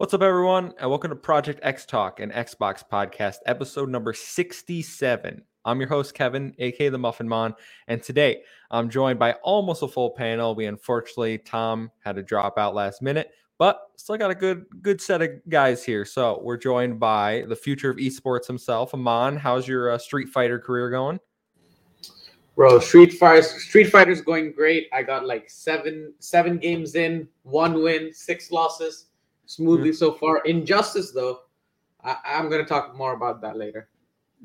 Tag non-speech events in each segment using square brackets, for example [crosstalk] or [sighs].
What's up, everyone, and welcome to Project X Talk, an Xbox podcast, episode number 67. I'm your host, Kevin, aka the Muffin Mon, and today I'm joined by almost a full panel. We unfortunately, Tom had to drop out last minute, but still got a good good set of guys here. So we're joined by the future of esports himself, Amon. How's your uh, Street Fighter career going? Bro, Street Fighter Street Fighter's going great. I got like seven seven games in, one win, six losses smoothly so far. Injustice, though, I, am going to talk more about that later.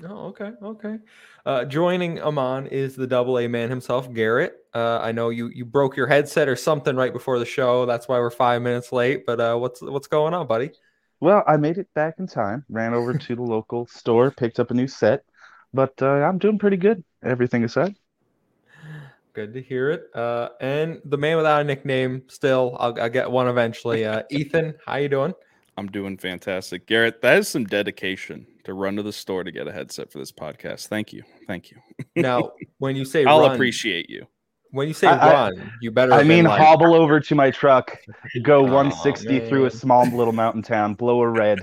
Oh, okay, okay. Uh, joining Amon is the double A man himself, Garrett. Uh, I know you you broke your headset or something right before the show. That's why we're five minutes late. But uh, what's what's going on, buddy? Well, I made it back in time. Ran over to the local store, picked up a new set, but uh, I'm doing pretty good. Everything aside. Good to hear it. Uh, and the man without a nickname, still, I'll, I'll get one eventually. Uh, [laughs] Ethan, how you doing? I'm doing fantastic, Garrett. That is some dedication to run to the store to get a headset for this podcast. Thank you, thank you. [laughs] now, when you say I'll run, appreciate you. When you say I, run, you better. I mean, like... hobble over to my truck, go 160 through a small little mountain town, [laughs] blow a red,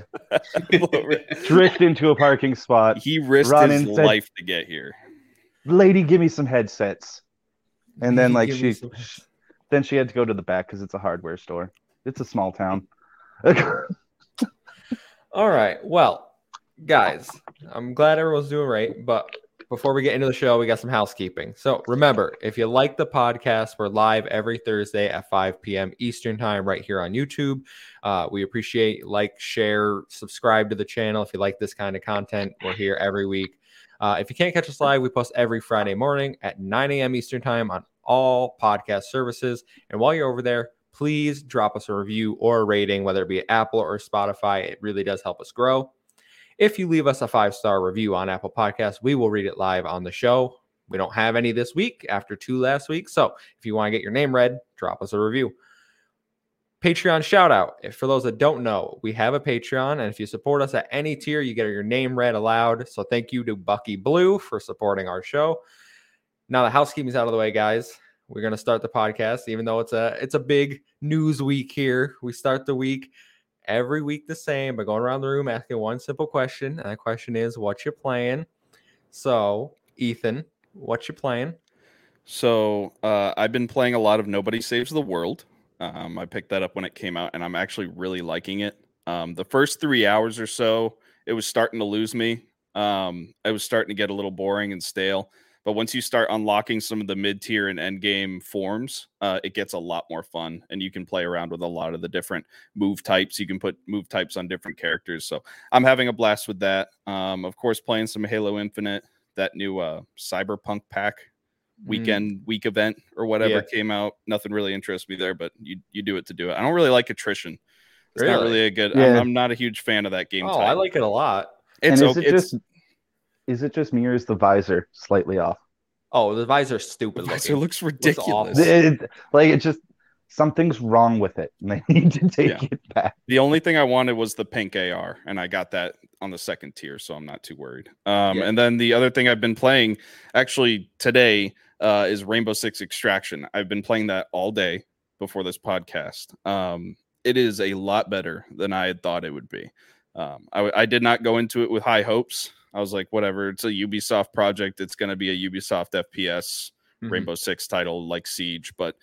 drift into a parking spot. He risked his life to get here. Lady, give me some headsets and then [laughs] like she, then she had to go to the back because it's a hardware store. It's a small town. [laughs] All right. Well, guys, I'm glad everyone's doing right. But before we get into the show, we got some housekeeping. So remember, if you like the podcast, we're live every Thursday at 5 p.m. Eastern time right here on YouTube. Uh, we appreciate like, share, subscribe to the channel if you like this kind of content. We're here every week. Uh, if you can't catch us live, we post every Friday morning at 9 a.m. Eastern Time on all podcast services. And while you're over there, please drop us a review or a rating, whether it be Apple or Spotify. It really does help us grow. If you leave us a five star review on Apple Podcasts, we will read it live on the show. We don't have any this week after two last week. So if you want to get your name read, drop us a review. Patreon shout out. If for those that don't know, we have a Patreon, and if you support us at any tier, you get your name read aloud. So thank you to Bucky Blue for supporting our show. Now the housekeeping's out of the way, guys. We're gonna start the podcast, even though it's a it's a big news week here. We start the week every week the same by going around the room asking one simple question, and that question is, "What you playing?" So, Ethan, what you playing? So uh, I've been playing a lot of Nobody Saves the World. Um, I picked that up when it came out, and I'm actually really liking it. Um, the first three hours or so, it was starting to lose me. Um, it was starting to get a little boring and stale. But once you start unlocking some of the mid tier and end game forms, uh, it gets a lot more fun, and you can play around with a lot of the different move types. You can put move types on different characters. So I'm having a blast with that. Um, of course, playing some Halo Infinite, that new uh, Cyberpunk pack. Weekend mm. week event or whatever yeah. came out. Nothing really interests me there, but you you do it to do it. I don't really like attrition. It's really? not really a good. Yeah. I'm, I'm, not a huge fan of that game. Oh, type. I like it a lot. It's and is okay, it just is it just me or is the visor slightly off? Oh, the visor's stupid. The visor looks ridiculous. It, like it just something's wrong with it and they [laughs] need to take yeah. it back. The only thing I wanted was the pink AR, and I got that on the second tier, so I'm not too worried. Um, yeah. And then the other thing I've been playing actually today uh, is Rainbow Six Extraction. I've been playing that all day before this podcast. Um, it is a lot better than I had thought it would be. Um, I, I, did not go into it with high hopes. I was like, whatever, it's a Ubisoft project. It's going to be a Ubisoft FPS mm-hmm. Rainbow Six title like Siege, but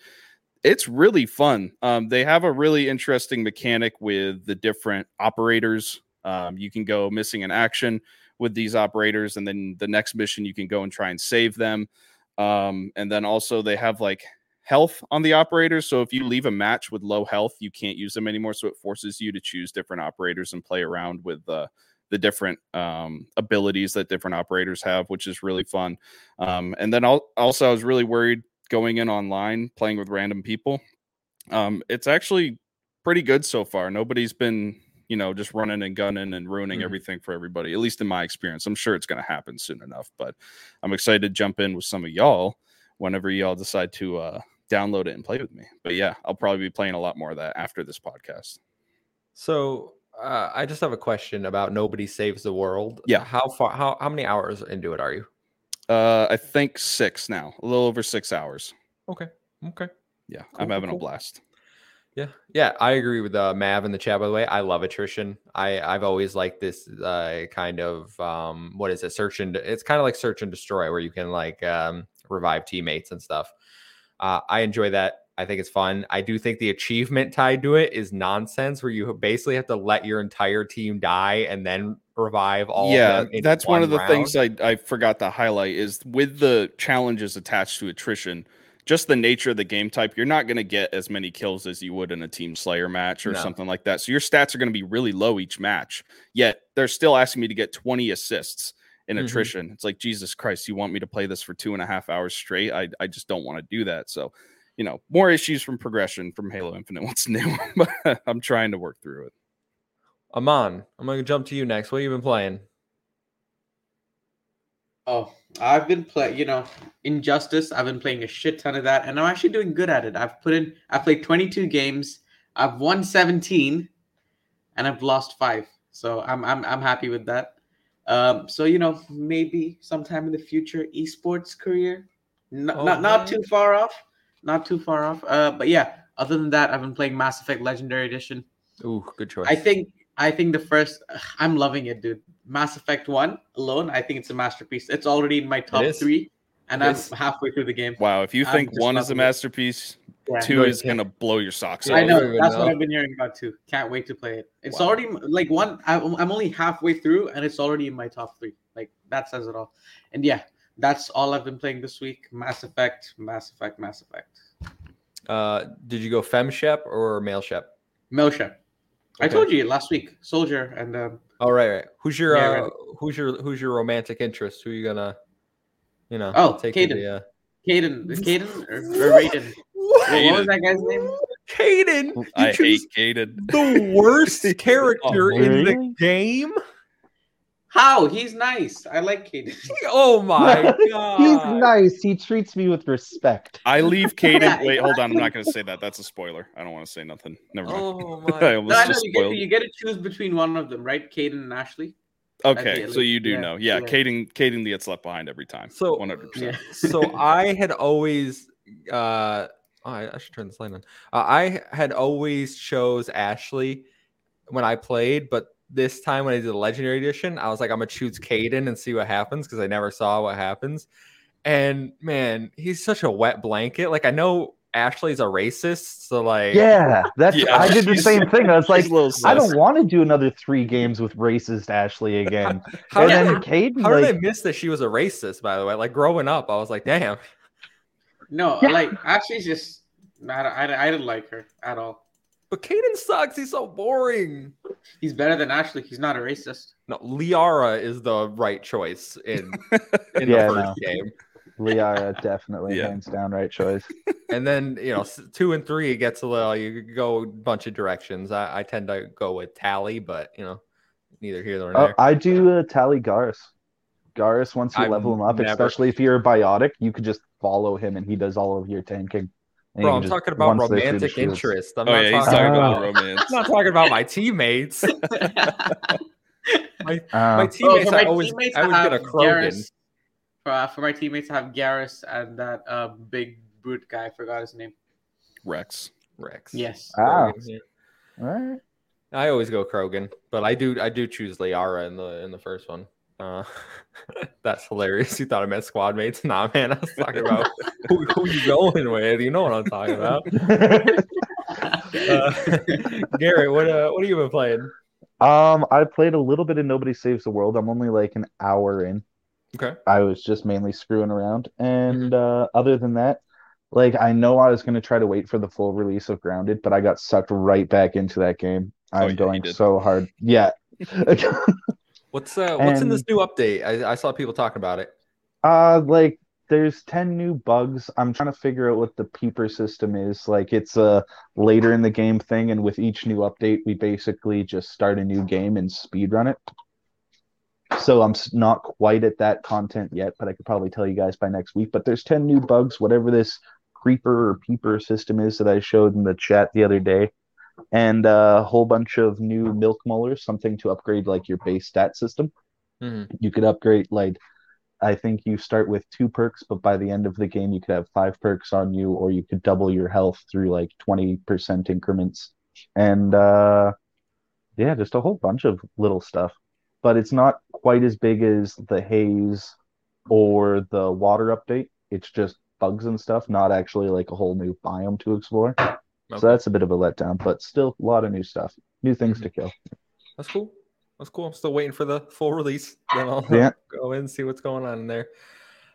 it's really fun. Um, they have a really interesting mechanic with the different operators. Um, you can go missing in action with these operators, and then the next mission you can go and try and save them. Um, and then also they have like health on the operators. So if you leave a match with low health, you can't use them anymore. So it forces you to choose different operators and play around with uh, the different um, abilities that different operators have, which is really fun. Um, and then also, I was really worried going in online playing with random people. Um, it's actually pretty good so far. Nobody's been you know, just running and gunning and ruining mm-hmm. everything for everybody, at least in my experience. I'm sure it's going to happen soon enough, but I'm excited to jump in with some of y'all whenever y'all decide to uh, download it and play with me. But yeah, I'll probably be playing a lot more of that after this podcast. So uh, I just have a question about Nobody Saves the World. Yeah. How far, how, how many hours into it are you? Uh, I think six now, a little over six hours. Okay. Okay. Yeah. Cool, I'm having cool. a blast. Yeah, yeah, I agree with uh, Mav in the chat. By the way, I love attrition. I I've always liked this uh, kind of um, what is it? Search and it's kind of like search and destroy, where you can like um, revive teammates and stuff. Uh, I enjoy that. I think it's fun. I do think the achievement tied to it is nonsense, where you basically have to let your entire team die and then revive all. yeah, of them in that's one, of the round. things I, I forgot to highlight is with the challenges attached to attrition, just the nature of the game type, you're not going to get as many kills as you would in a team slayer match or No. something like that. So your stats are going to be really low each match. Yet they're still asking me to get 20 assists in Mhm. attrition. It's like Jesus Christ, you want me to play this for two and a half hours straight? I I just don't want to do that. So. You know, more issues from progression from Halo Infinite. [laughs] What's new? I'm trying to work through it. Amon, I'm gonna jump to you next. What have you been playing? Oh, I've been playing, you know, Injustice. I've been playing a shit ton of that, and I'm actually doing good at it. I've put in, I've played 22 games. I've won 17, and I've lost five. So I'm, I'm, I'm happy with that. Um, so you know, maybe sometime in the future, esports career, N- Oh, not not too far off, not too far off. Uh, but yeah, other than that, I've been playing Mass Effect Legendary Edition. Ooh, good choice. I think I think the first I'm loving it, dude. Mass Effect One alone, I think it's a masterpiece. It's already in my top three, and It I'm is. halfway through the game. Wow, if you I'm think one is a masterpiece, Yeah. two Good. is gonna blow your socks Yeah, I off. know don't even that's what. I've been hearing about too. Can't wait to play it. It's Wow. already like one. I'm I'm only halfway through, and it's already in my top three. Like that says it all. And yeah, that's all I've been playing this week. Mass Effect, Mass Effect, Mass Effect. uh, did you go fem shep or male shep? Milshep. I Okay. told you last week. Soldier and um, Oh right, right. Who's your Yeah, uh, right. who's your who's your romantic interest? Who you gonna, you know? Oh, to Kaidan. the, uh... [laughs] Kaidan, Kaidan or, or Raiden. Wait, what was that guy's name? Kaidan, you I hate Gated. the worst [laughs] character in the game. How? He's nice. I like Kaidan. [laughs] Oh my [laughs] god, He's nice. He treats me with respect. I leave Kaidan. Yeah, [laughs] Wait, hold on. I'm not gonna say that. That's a spoiler. I don't want to say nothing. Never mind. Oh my. almost No, I know you get, you get, to choose between one of them, right? Kaidan and Ashley. Okay, at so you do yeah, know. Yeah, yeah. Kaidan Kaidan gets left behind every time. So- 100%. Yeah. so I had always uh oh, I, I should turn this light on. Uh, I had always chose Ashley when I played, but this time when I did the legendary edition, I was like, I'm gonna choose mm-hmm. Kaidan and see what happens because I never saw what happens. And man, he's such a wet blanket. Like I know Ashley's a racist, so like Yeah, [laughs] that's. Yeah, I did the same thing. I was like, He's a little I don't want to do another three games with racist Ashley again. [laughs] how, and did, then Kaidan, how did I miss that she was a racist, by the way? Like growing up, I was like, damn. No, Yeah. like Ashley's just. I, I, I didn't like her at all. But Kaidan sucks. He's so boring. He's better than Ashley. He's not a racist. No, Liara is the right choice in in [laughs] Yeah, the first no. game. Liara definitely [laughs] Yeah. hands down right choice. And then you know, two and three gets a little. You go a bunch of directions. I, I tend to go with Tali, but you know, neither here nor Oh, there. I do uh, Tali Garrus. Garrus, once you I've level him up, never- especially if you're a biotic, you could just follow him and he does all of your tanking. And Bro, I'm just talking about one slip through the romantic interest. I'm Oh not yeah, talking talking about. about romance. I'm not talking about my teammates. [laughs] my Uh, teammates, Oh, my I always, teammates, I always get a Krogan. Garrus. For, uh, for my teammates, I have Garrus and that uh, big brute guy. I forgot his name. Wrex. Wrex. Yes. Ah. Krogan, yeah. all right. I always go Krogan, but I do I do choose Liara in the in the first one. Uh, [laughs] that's hilarious. You thought I meant squad mates? [laughs] Nah, man. I was talking about who, who you going with. You know what I'm talking about. Uh, [laughs] Garrett, what uh, what have you been playing? um, I played a little bit of Nobody Saves the World. I'm only like an hour in. Okay. I was just mainly screwing around, and Mm-hmm. uh, other than that, like I know I was going to try to wait for the full release of Grounded, but I got sucked right back into that game. Oh, I'm yeah, going so hard. Yeah. What's uh what's in this new update? I, I saw people talking about it. Uh, like there's 10 new bugs. I'm trying to figure out what the peeper system is. Like it's a later in the game thing, and with each new update, we basically just start a new game and speed run it. So I'm not quite at that content yet, but I could probably tell you guys by next week. But there's 10 new bugs, whatever this creeper or peeper system is that I showed in the chat the other day. And a whole bunch of new milk molars, something to upgrade like your base stat system Mhm. you could upgrade like I think you start with two perks, but by the end of the game, you could have five perks on you, or you could double your health through like 20% increments. And uh, yeah, just a whole bunch of little stuff. But it's not quite as big as the haze or the water update. It's just bugs and stuff, not actually like a whole new biome to explore. Okay. So that's a bit of a letdown, but still a lot of new stuff, new things to kill. That's cool. That's cool. I'm still waiting for the full release. Then I'll Yeah. [laughs] go in and see what's going on in there.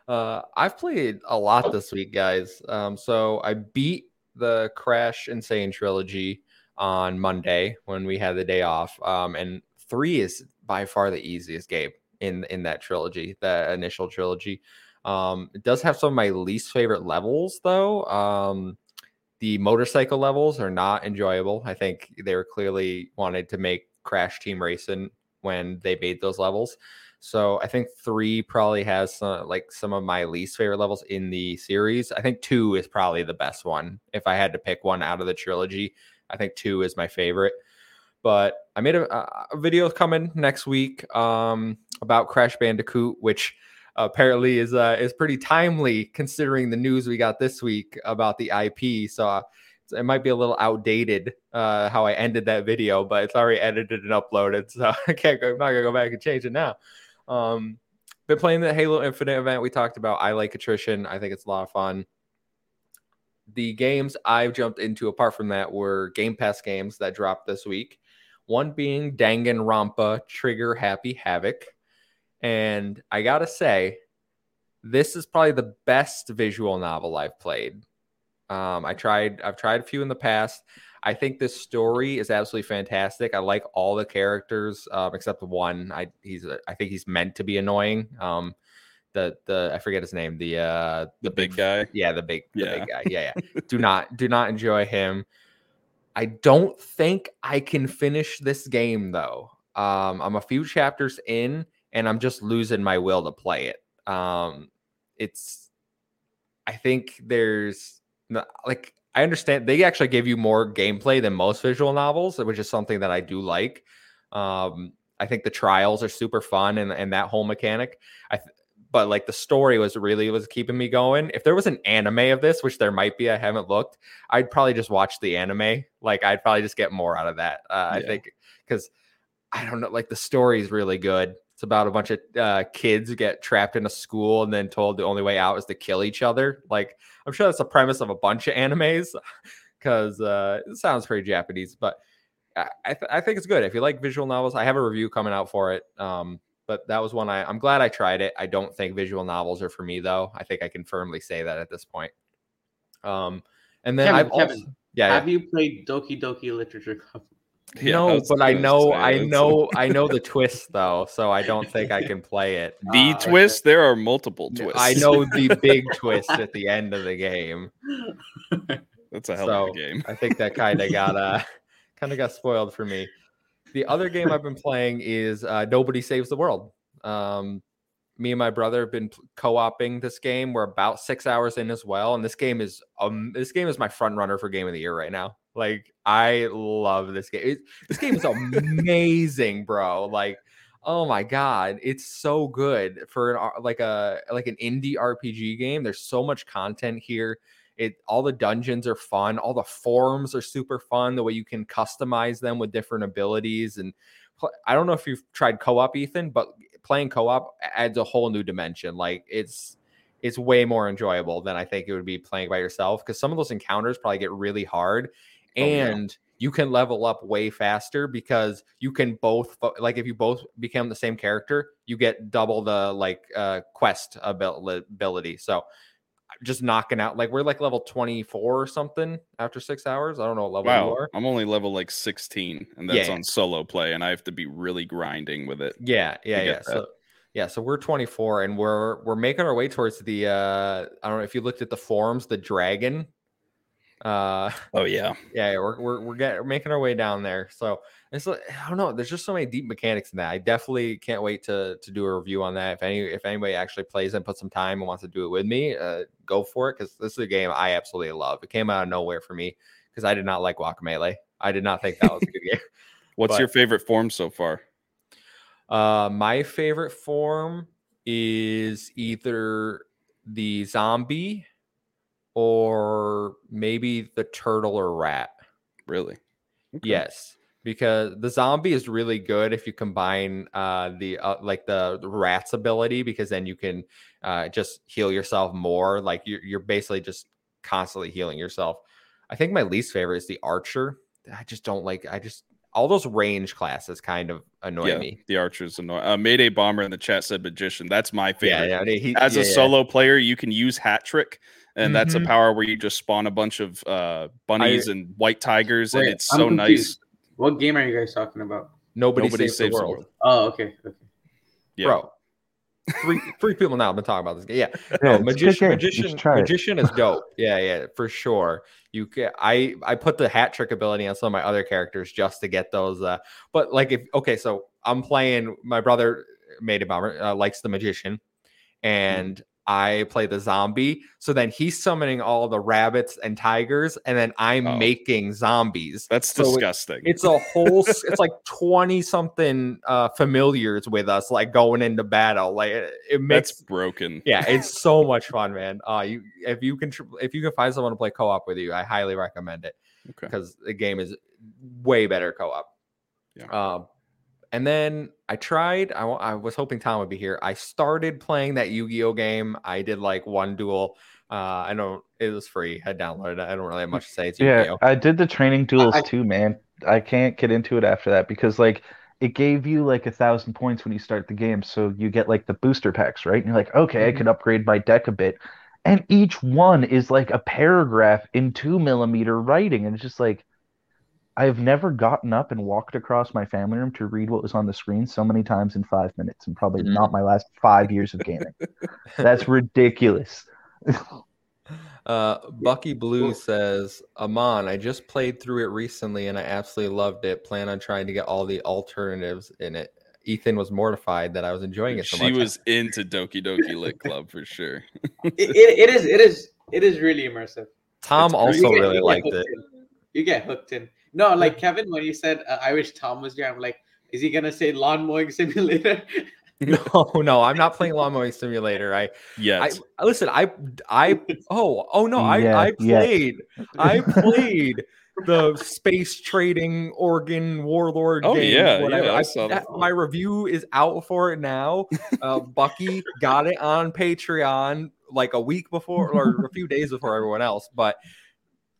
Uh, I've played a lot this week, guys. Um, so I beat the Crash N. Sane trilogy on Monday when we had the day off. Um, and three is by far the easiest game in in that trilogy, the initial trilogy. Um, it does have some of my least favorite levels, though. Um, the motorcycle levels are not enjoyable. I think they were clearly wanted to make Crash Team Racing when they made those levels. So I think three probably has some, like some of my least favorite levels in the series. I think two is probably the best one. If I had to pick one out of the trilogy, I think two is my favorite. But I made a, a video coming next week um, about Crash Bandicoot, which apparently is uh, is pretty timely considering the news we got this week about the IP. So uh, it might be a little outdated uh, how I ended that video, but it's already edited and uploaded, so [laughs] I can't go. I'm not gonna go back and change it now. Um, been playing the Halo Infinite event we talked about. I like attrition. I think it's a lot of fun. The games I've jumped into apart from that were Game Pass games that dropped this week. One being Danganronpa Trigger Happy Havoc. And I gotta say, this is probably the best visual novel I've played. Um, I tried, I've tried a few in the past. I think this story is absolutely fantastic. I like all the characters um, except the one. I he's I think he's meant to be annoying. Um, the the I forget his name. The uh The big guy. yeah, the big the Yeah. big guy. Yeah, yeah. do not do not enjoy him. I don't think I can finish this game though. Um, I'm a few chapters in and I'm just losing my will to play it. Um, it's I think there's like I understand they actually give you more gameplay than most visual novels, which is something that I do like. Um, I think the trials are super fun and, and that whole mechanic. I th- but like the story was really was keeping me going. If there was an anime of this, which there might be, I haven't looked. I'd probably just watch the anime. Like I'd probably just get more out of that. Uh, I think because I don't know, like the story is really good. It's about a bunch of uh, kids who get trapped in a school and then told the only way out is to kill each other. Like I'm sure that's the premise of a bunch of animes [laughs] because uh, it sounds pretty Japanese, but I, I, th- I think it's good. If you like visual novels, I have a review coming out for it. Um, but that was one I, I'm glad I tried it. I don't think visual novels are for me though. I think I can firmly say that at this point. Um, and then Kevin, I've also, Kevin, yeah, yeah. Have you played Doki Doki Literature Club? Yeah, no, but I know, say, I know, [laughs] I know the twist though, so I don't think I can play it. [laughs] The okay. twist. There are multiple twists. I know [laughs] the big twist at the end of the game. That's a hell of a game. I think that kind of got uh kind of got spoiled for me. The other game I've been playing is uh, Nobody Saves the World. Um, me and my brother have been co-oping this game. We're about six hours in as well, and this game is um this game is my front runner for game of the year right now. Like I love this game. It, this game is amazing, bro. Like oh my god, it's so good for an like a like an indie RPG game. There's so much content here it all the dungeons are fun all the forums are super fun the way you can customize them with different abilities and i don't know if you've tried co-op ethan but playing co-op adds a whole new dimension like it's it's way more enjoyable than i think it would be playing by yourself because some of those encounters probably get really hard Oh, yeah. and you can level up way faster because you can both like if you both become the same character you get double the like uh quest ability so just knocking out like we're like level 24 or something after six hours. I don't know what level you are. I'm only level like 16, and that's Yeah. on solo play, and I have to be really grinding with it. Yeah, yeah, yeah. that. So yeah, so we're 24 and we're we're making our way towards the uh I don't know if you looked at the forums, the dragon. Uh [laughs] Oh yeah, yeah, we're we're we're getting we're making our way down there. So it's like, I don't know. There's just so many deep mechanics in that. I definitely can't wait to to do a review on that. If any if anybody actually plays and put some time and wants to do it with me, uh, go for it because this is a game I absolutely love. It came out of nowhere for me because I did not like Guacamelee. I did not think that was a good [laughs] game. what's But- your favorite form so far? Uh, my favorite form is either the zombie or maybe the turtle or rat. Really? Okay. Yes, because the zombie is really good if you combine uh, the uh, like the, the rat's ability because then you can uh, just heal yourself more. Like you're you're basically just constantly healing yourself. I think my least favorite is the archer. I just don't like. I just all those range classes kind of annoy yeah, me. The archers annoy. Uh, Mayday Bomber in the chat said magician. That's my favorite. Yeah, yeah. He, As yeah, a solo player, you can use hat trick, and that's a Mhm. power where you just spawn a bunch of uh, bunnies and white tigers, and it's I'm so confused. nice. What game are you guys talking about? nobody, Nobody saves, saves the the world, world. Oh, okay. okay. Yeah. bro. Three three people now have been talking about this game. Yeah, [laughs] Yeah, no, it's a good magician, magician, should try it. magician is dope. [laughs] Yeah, yeah, for sure. You can, I I put the hat trick ability on some of my other characters just to get those. Uh, but like if okay, so I'm playing. My brother made a bomber uh, likes the magician, and I play the zombie. So then he's summoning all the rabbits and tigers, and then I'm Oh. making zombies. That's So it- disgusting. It's a whole, it's like [laughs] twenty something uh, familiars with us, like going into battle. Like it, it makes That's broken. yeah, it's so [laughs] much fun, man. Uh, you if you can if you can find someone to play co-op with you, I highly recommend it Okay. because the game is way better co-op. Yeah. Um, and then I tried. I, I was hoping Tom would be here. I started playing that Yu-Gi-Oh game. I did like one duel. Uh, I know it was free. I downloaded it. I don't really have much to say. It's Yeah, Yu-Gi-Oh. I did the training duels I- too, man. I can't get into it after that because like it gave you like a thousand points when you start the game, so you get like the booster packs, right? And you're like, okay, I Mhm. could upgrade my deck a bit, and each one is like a paragraph in two millimeter writing, and it's just like I've never gotten up and walked across my family room to read what was on the screen so many times in five minutes, and probably Mhm. not my last five years of gaming. That's [laughs] ridiculous. Uh, Bucky Blue says, Amon, I just played through it recently and I absolutely loved it. Plan on trying to get all the alternatives in it. Ethan was mortified that I was enjoying it so much. She much. was into Doki Doki Lit Club for sure. [laughs] It, it, it is it is it is really immersive. Tom it's also You really liked it. in. You get hooked in. No, like Kevin, when you said uh, I wish Tom was here, I'm like, is he gonna say lawn mowing simulator? [laughs] No, no, I'm not playing Lawn Mowing Simulator. I, yes, I Yet. listen. I, I, oh, oh no, I, Yeah, I yeah. played, I played the space trading organ warlord Oh, game. yeah, whatever. yeah, I I- saw that- that. my review is out for it now. Uh, [laughs] Bucky got it on Patreon like a week before or a few days before everyone else, but.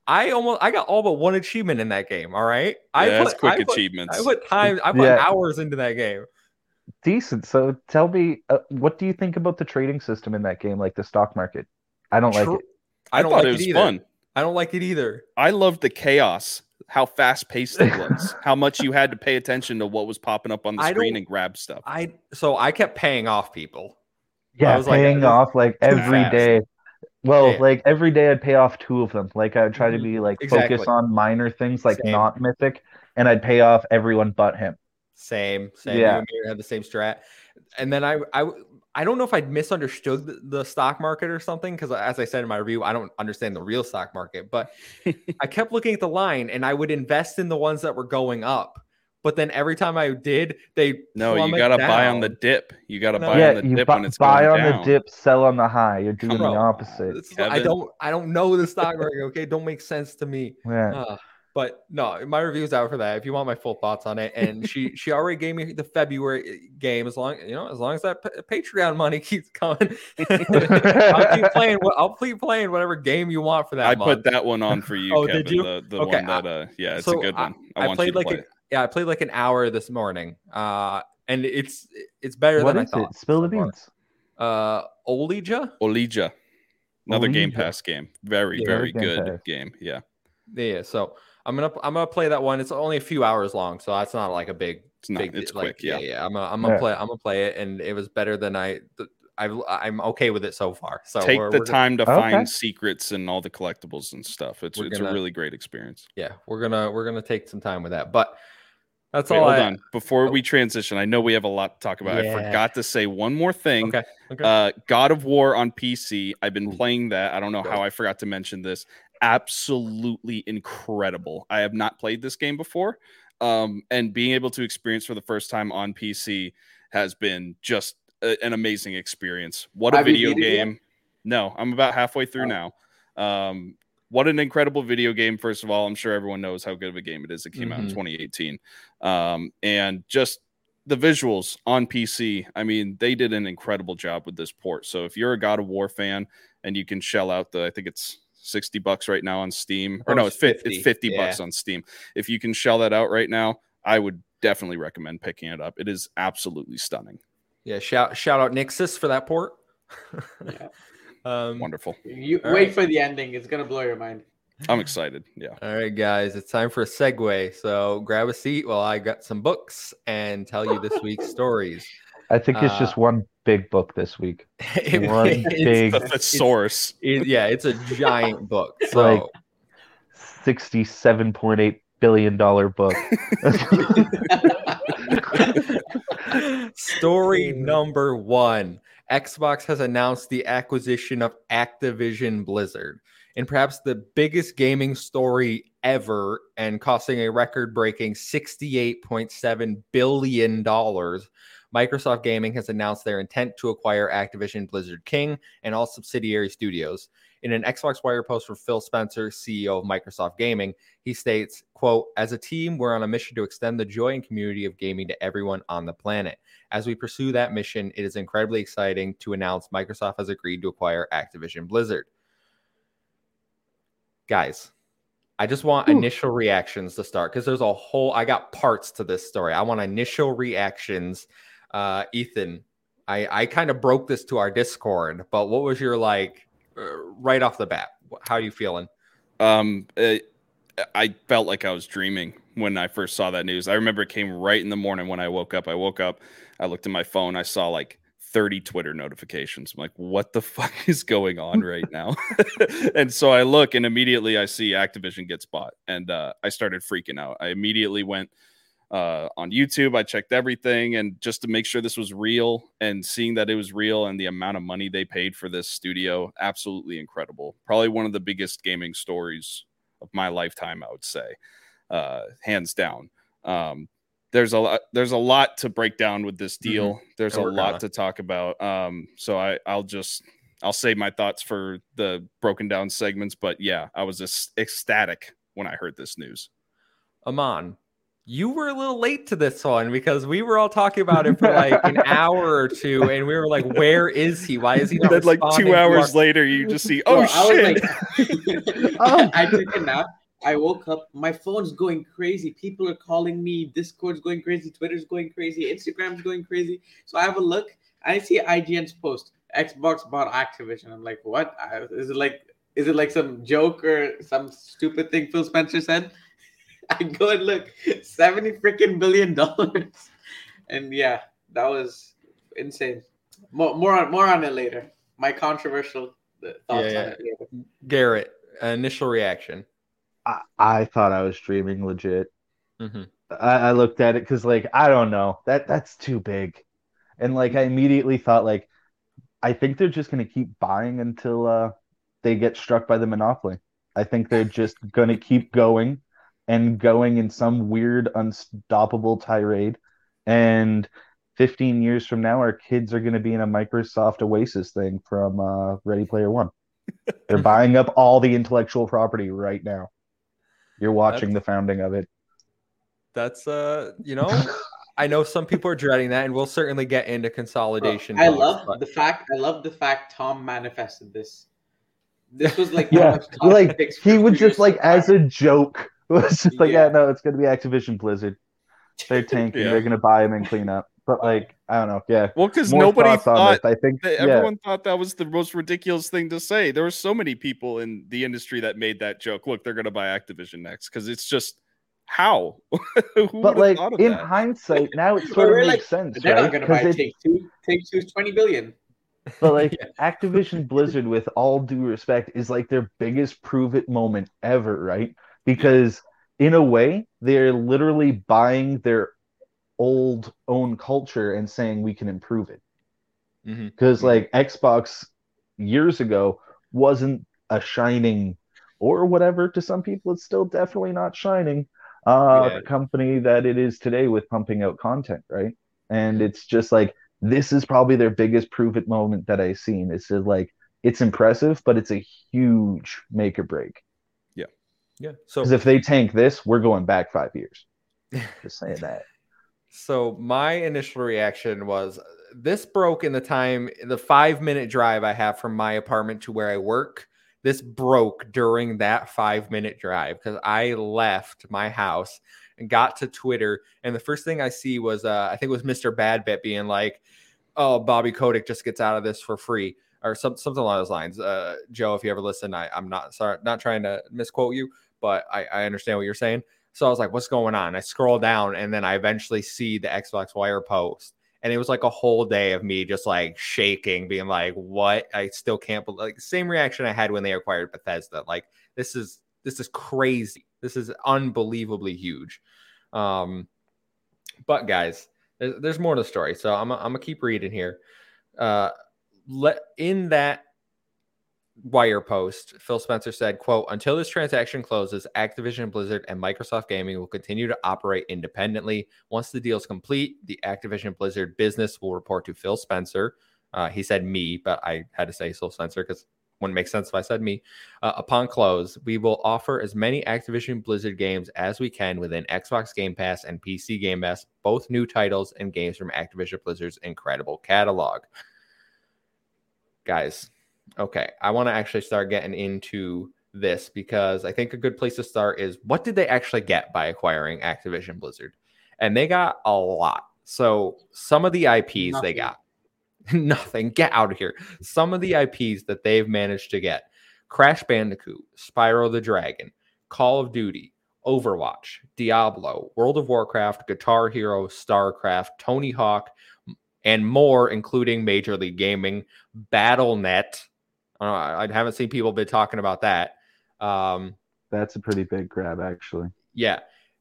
I almost I got all but one achievement in that game. All right, I yeah, put, quick I put, achievements. I put time. I put Yeah. hours into that game. Decent. So tell me, uh, what do you think about the trading system in that game, like the stock market? I don't like it. I don't thought like it it, was either. fun. I don't like it either. I loved the chaos, how fast paced it was, [laughs] how much you had to pay attention to what was popping up on the I screen and grab stuff. I so I kept paying off people. Yeah, I was paying this- off like every fast. day. Well, Yeah. like every day I'd pay off two of them. Like I'd try to be mm-hmm. like Exactly. focus on minor things like Same. not mythic, and I'd pay off everyone but him. Same, same. Yeah. You and me had the same strat. And then I, I, I don't know if I misunderstood the, the stock market or something because, as I said in my review, I don't understand the real stock market. But [laughs] I kept looking at the line, and I would invest in the ones that were going up. But then every time I did, they no, you gotta buy on the dip. You gotta No. buy yeah, on the you dip bu- when it's buy going on down. the dip, sell on the high. You're doing Bro, the opposite. This is- I don't, I don't know the stock market. Okay, don't make sense to me. Yeah. Uh, but no, my review's out for that. If you want my full thoughts on it, and she [laughs] she already gave me the February uh, game. As long you know, as long as that P- Patreon money [laughs] keeps coming, [laughs] I'll keep playing. I'll keep playing whatever game you want for that I month. put that one on for you, Oh, Kevin. did you? The, the Okay, one that uh yeah, it's so a good one. I, I want played you to like play a, it. Yeah, I played like an hour this morning. Uh, and it's it's better What than is I thought. it? Spill the beans. Uh, Olija. Olija. Another Game Pass game. Very, Yeah, very Game good Pass. game. Yeah. Yeah, so I'm gonna I'm gonna play that one. It's only a few hours long, so that's not like a big It's not big it's like, quick, yeah. yeah. I'm gonna, I'm gonna Yeah. play I'm gonna play it, and it was better than I. I I'm okay with it so far. So Take we're, the we're gonna- time to Okay. find secrets and all the collectibles and stuff. It's We're it's gonna- a really great experience. yeah, we're gonna we're gonna take some time with that. But that's Wait, all. hold I, on. Before oh. we transition, I know we have a lot to talk about. I forgot to say one more thing. Okay. Okay. Uh, God of War on PC. I've been Ooh. playing that. I don't know how I forgot to mention this. Absolutely incredible. I have not played this game before. Um, and being able to experience for the first time on PC has been just a, an amazing experience. What a Have video beat it yet? game! No, I'm about halfway through now. Um, what an incredible video game! First of all, I'm sure everyone knows how good of a game it is. It came out in Mhm. 2018, um, and just the visuals on PC. I mean, they did an incredible job with this port. So if you're a God of War fan and you can shell out the, I think it's 60 bucks right now on Steam, or Oh, no, it's it's 50, 50. it's 50 bucks on Steam. If you can shell that out right now, I would definitely recommend picking it up. It is absolutely stunning. Yeah, shout shout out Nixxes for that port. Yeah. [laughs] um, Wonderful. You All wait right. for the ending. It's gonna blow your mind. I'm excited. Yeah. all right, guys, it's time for a segue. So grab a seat while I got some books and tell you this week's [laughs] stories. I think it's just Uh, one big book this week. [laughs] It- One it's- big- The thesaurus. it- yeah, it's a giant book. [laughs] So Like- Sixty-seven point eight billion dollar book. Story number one Xbox has announced the acquisition of Activision Blizzard. In perhaps the biggest gaming story ever and costing a record breaking $68.7 billion, Microsoft Gaming has announced their intent to acquire Activision Blizzard King and all subsidiary studios. In an Xbox Wire post from Phil Spencer, CEO of Microsoft Gaming, he states, quote, as a team, we're on a mission to extend the joy and community of gaming to everyone on the planet. As we pursue that mission, it is incredibly exciting to announce Microsoft has agreed to acquire Activision Blizzard. Guys, I just want Ooh. initial reactions to start because there's a whole I got parts to this story. I want initial reactions. Uh Ethan, I I kind of broke this to our Discord, but what was your like right off the bat? How are you feeling? Um, it, I felt like I was dreaming when I first saw that news. I remember it came right in the morning when I woke up. I woke up, I looked at my phone, I saw like 30 Twitter notifications. I'm like, what the [laughs] fuck is going on right now? [laughs] and so I look and immediately I see Activision gets bought and uh, I started freaking out. I immediately went uh, on YouTube. I checked everything and just to make sure this was real and seeing that it was real and the amount of money they paid for this studio, absolutely incredible. Probably one of the biggest gaming stories of my lifetime, I would say, uh, hands down. Um, there's a lot. There's a lot to break down with this deal. There's a lot gonna. to talk about. Um, so I, I'll just I'll save my thoughts for the broken down segments. But yeah, I was just ecstatic when I heard this news. Amon, you were a little late to this one because we were all talking about it for like an [laughs] hour or two, and we were like, "Where is he? Why is he not?" then like two to our- hours later, you just see, oh Bro, I was shit! like- [laughs] Oh. [laughs] I took a nap. I woke up. My phone's going crazy. People are calling me. Discord's going crazy. Twitter's going crazy. Instagram's going crazy. So I have a look. I see IGN's post. Xbox bought Activision. I'm like, what? Is it like? Is it like some joke or some stupid thing Phil Spencer said? I go and look. Seventy freaking billion dollars. And yeah, that was insane. More, more on more on it later. My controversial uh, thoughts Yeah, on it later. Garrett, initial reaction. I, I thought I was dreaming legit. hmm I, I looked at it because like I don't know that that's too big, and like I immediately thought like I think they're just gonna keep buying until uh they get struck by the monopoly. I think they're just gonna keep going and going in some weird unstoppable tirade, and 15 years from now our kids are gonna be in a Microsoft Oasis thing from uh, Ready Player One. they're [laughs] buying up all the intellectual property right now. You're watching the founding of it. That's uh, you know, I know some people are dreading that, and we'll certainly get into consolidation. I love but- the fact. I love the fact Tom manifested this. This was like Yeah, [laughs] one of Tom's like he for would just like as a joke [laughs] was just like, Yeah. yeah, no, it's gonna be Activision Blizzard. They're [laughs] tanking. Yeah. They're gonna buy them and clean up. But like, I don't know. Yeah, Well, because nobody thought. I think that yeah, everyone thought that was the most ridiculous thing to say. There were so many people in the industry that made that joke. Look, they're going to buy Activision next because it's just how. [laughs] Who but like in that? hindsight, now it sort of we're makes like, sense, They're right? not going to buy 'Cause it- Take Two. Take Two's twenty billion. But like Activision Blizzard, with all due respect, is like their biggest prove it moment ever, right? Because in a way, they're literally buying their old own culture and saying we can improve it. Mm-hmm. Because mm-hmm. like Xbox years ago wasn't a shining or whatever to some people, it's still definitely not shining. Uh, Yeah. the company that it is today with pumping out content, right? And mm-hmm. it's just like this is probably their biggest prove it moment that I've seen. It's just like it's impressive, but it's a huge make or break. Yeah. So Because if they tank this, we're going back five years. [laughs] Just saying that. So my initial reaction was this broke in the time the 5 minute drive I have from my apartment to where I work. This broke during that 5 minute drive cuz I left my house and got to Twitter and the first thing I see was uh I think it was Mr. Badbit being like oh Bobby Kotick just gets out of this for free or some, something along those lines. Uh Joe if you ever listen I I'm not sorry not trying to misquote you but I, I understand what you're saying. So I was like, what's going on? I scroll down and then I eventually see the Xbox Wire post. And it was like a whole day of me just like shaking, being like, what? I still can't believe like same reaction I had when they acquired Bethesda. Like, this is this is crazy. This is unbelievably huge. Um, but guys, there's, there's more to the story. So I'm, I'm gonna keep reading here. Uh, let in that wire post phil spencer said quote until this transaction closes activision blizzard and microsoft gaming will continue to operate independently. Once the deal is complete the activision blizzard business will report to phil spencer. Uh, he said me but i had to say phil spencer because wouldn't make sense if i said me. Uh, upon close we will offer as many activision blizzard games as we can within xbox game pass and pc game pass both new titles and games from activision blizzard's incredible catalog. Guys okay, I want to actually start getting into this because I think a good place to start is what did they actually get by acquiring Activision Blizzard? And they got a lot. So some of the IPs Nothing. they got, [laughs] nothing, get out of here. Some of the IPs that they've managed to get Crash Bandicoot, Spyro the Dragon, Call of Duty, Overwatch, Diablo, World of Warcraft, Guitar Hero, StarCraft, Tony Hawk, and more, including Major League Gaming, BattleNet. Uh, I haven't seen people been talking about that. Um, That's a pretty big grab, actually. yeah.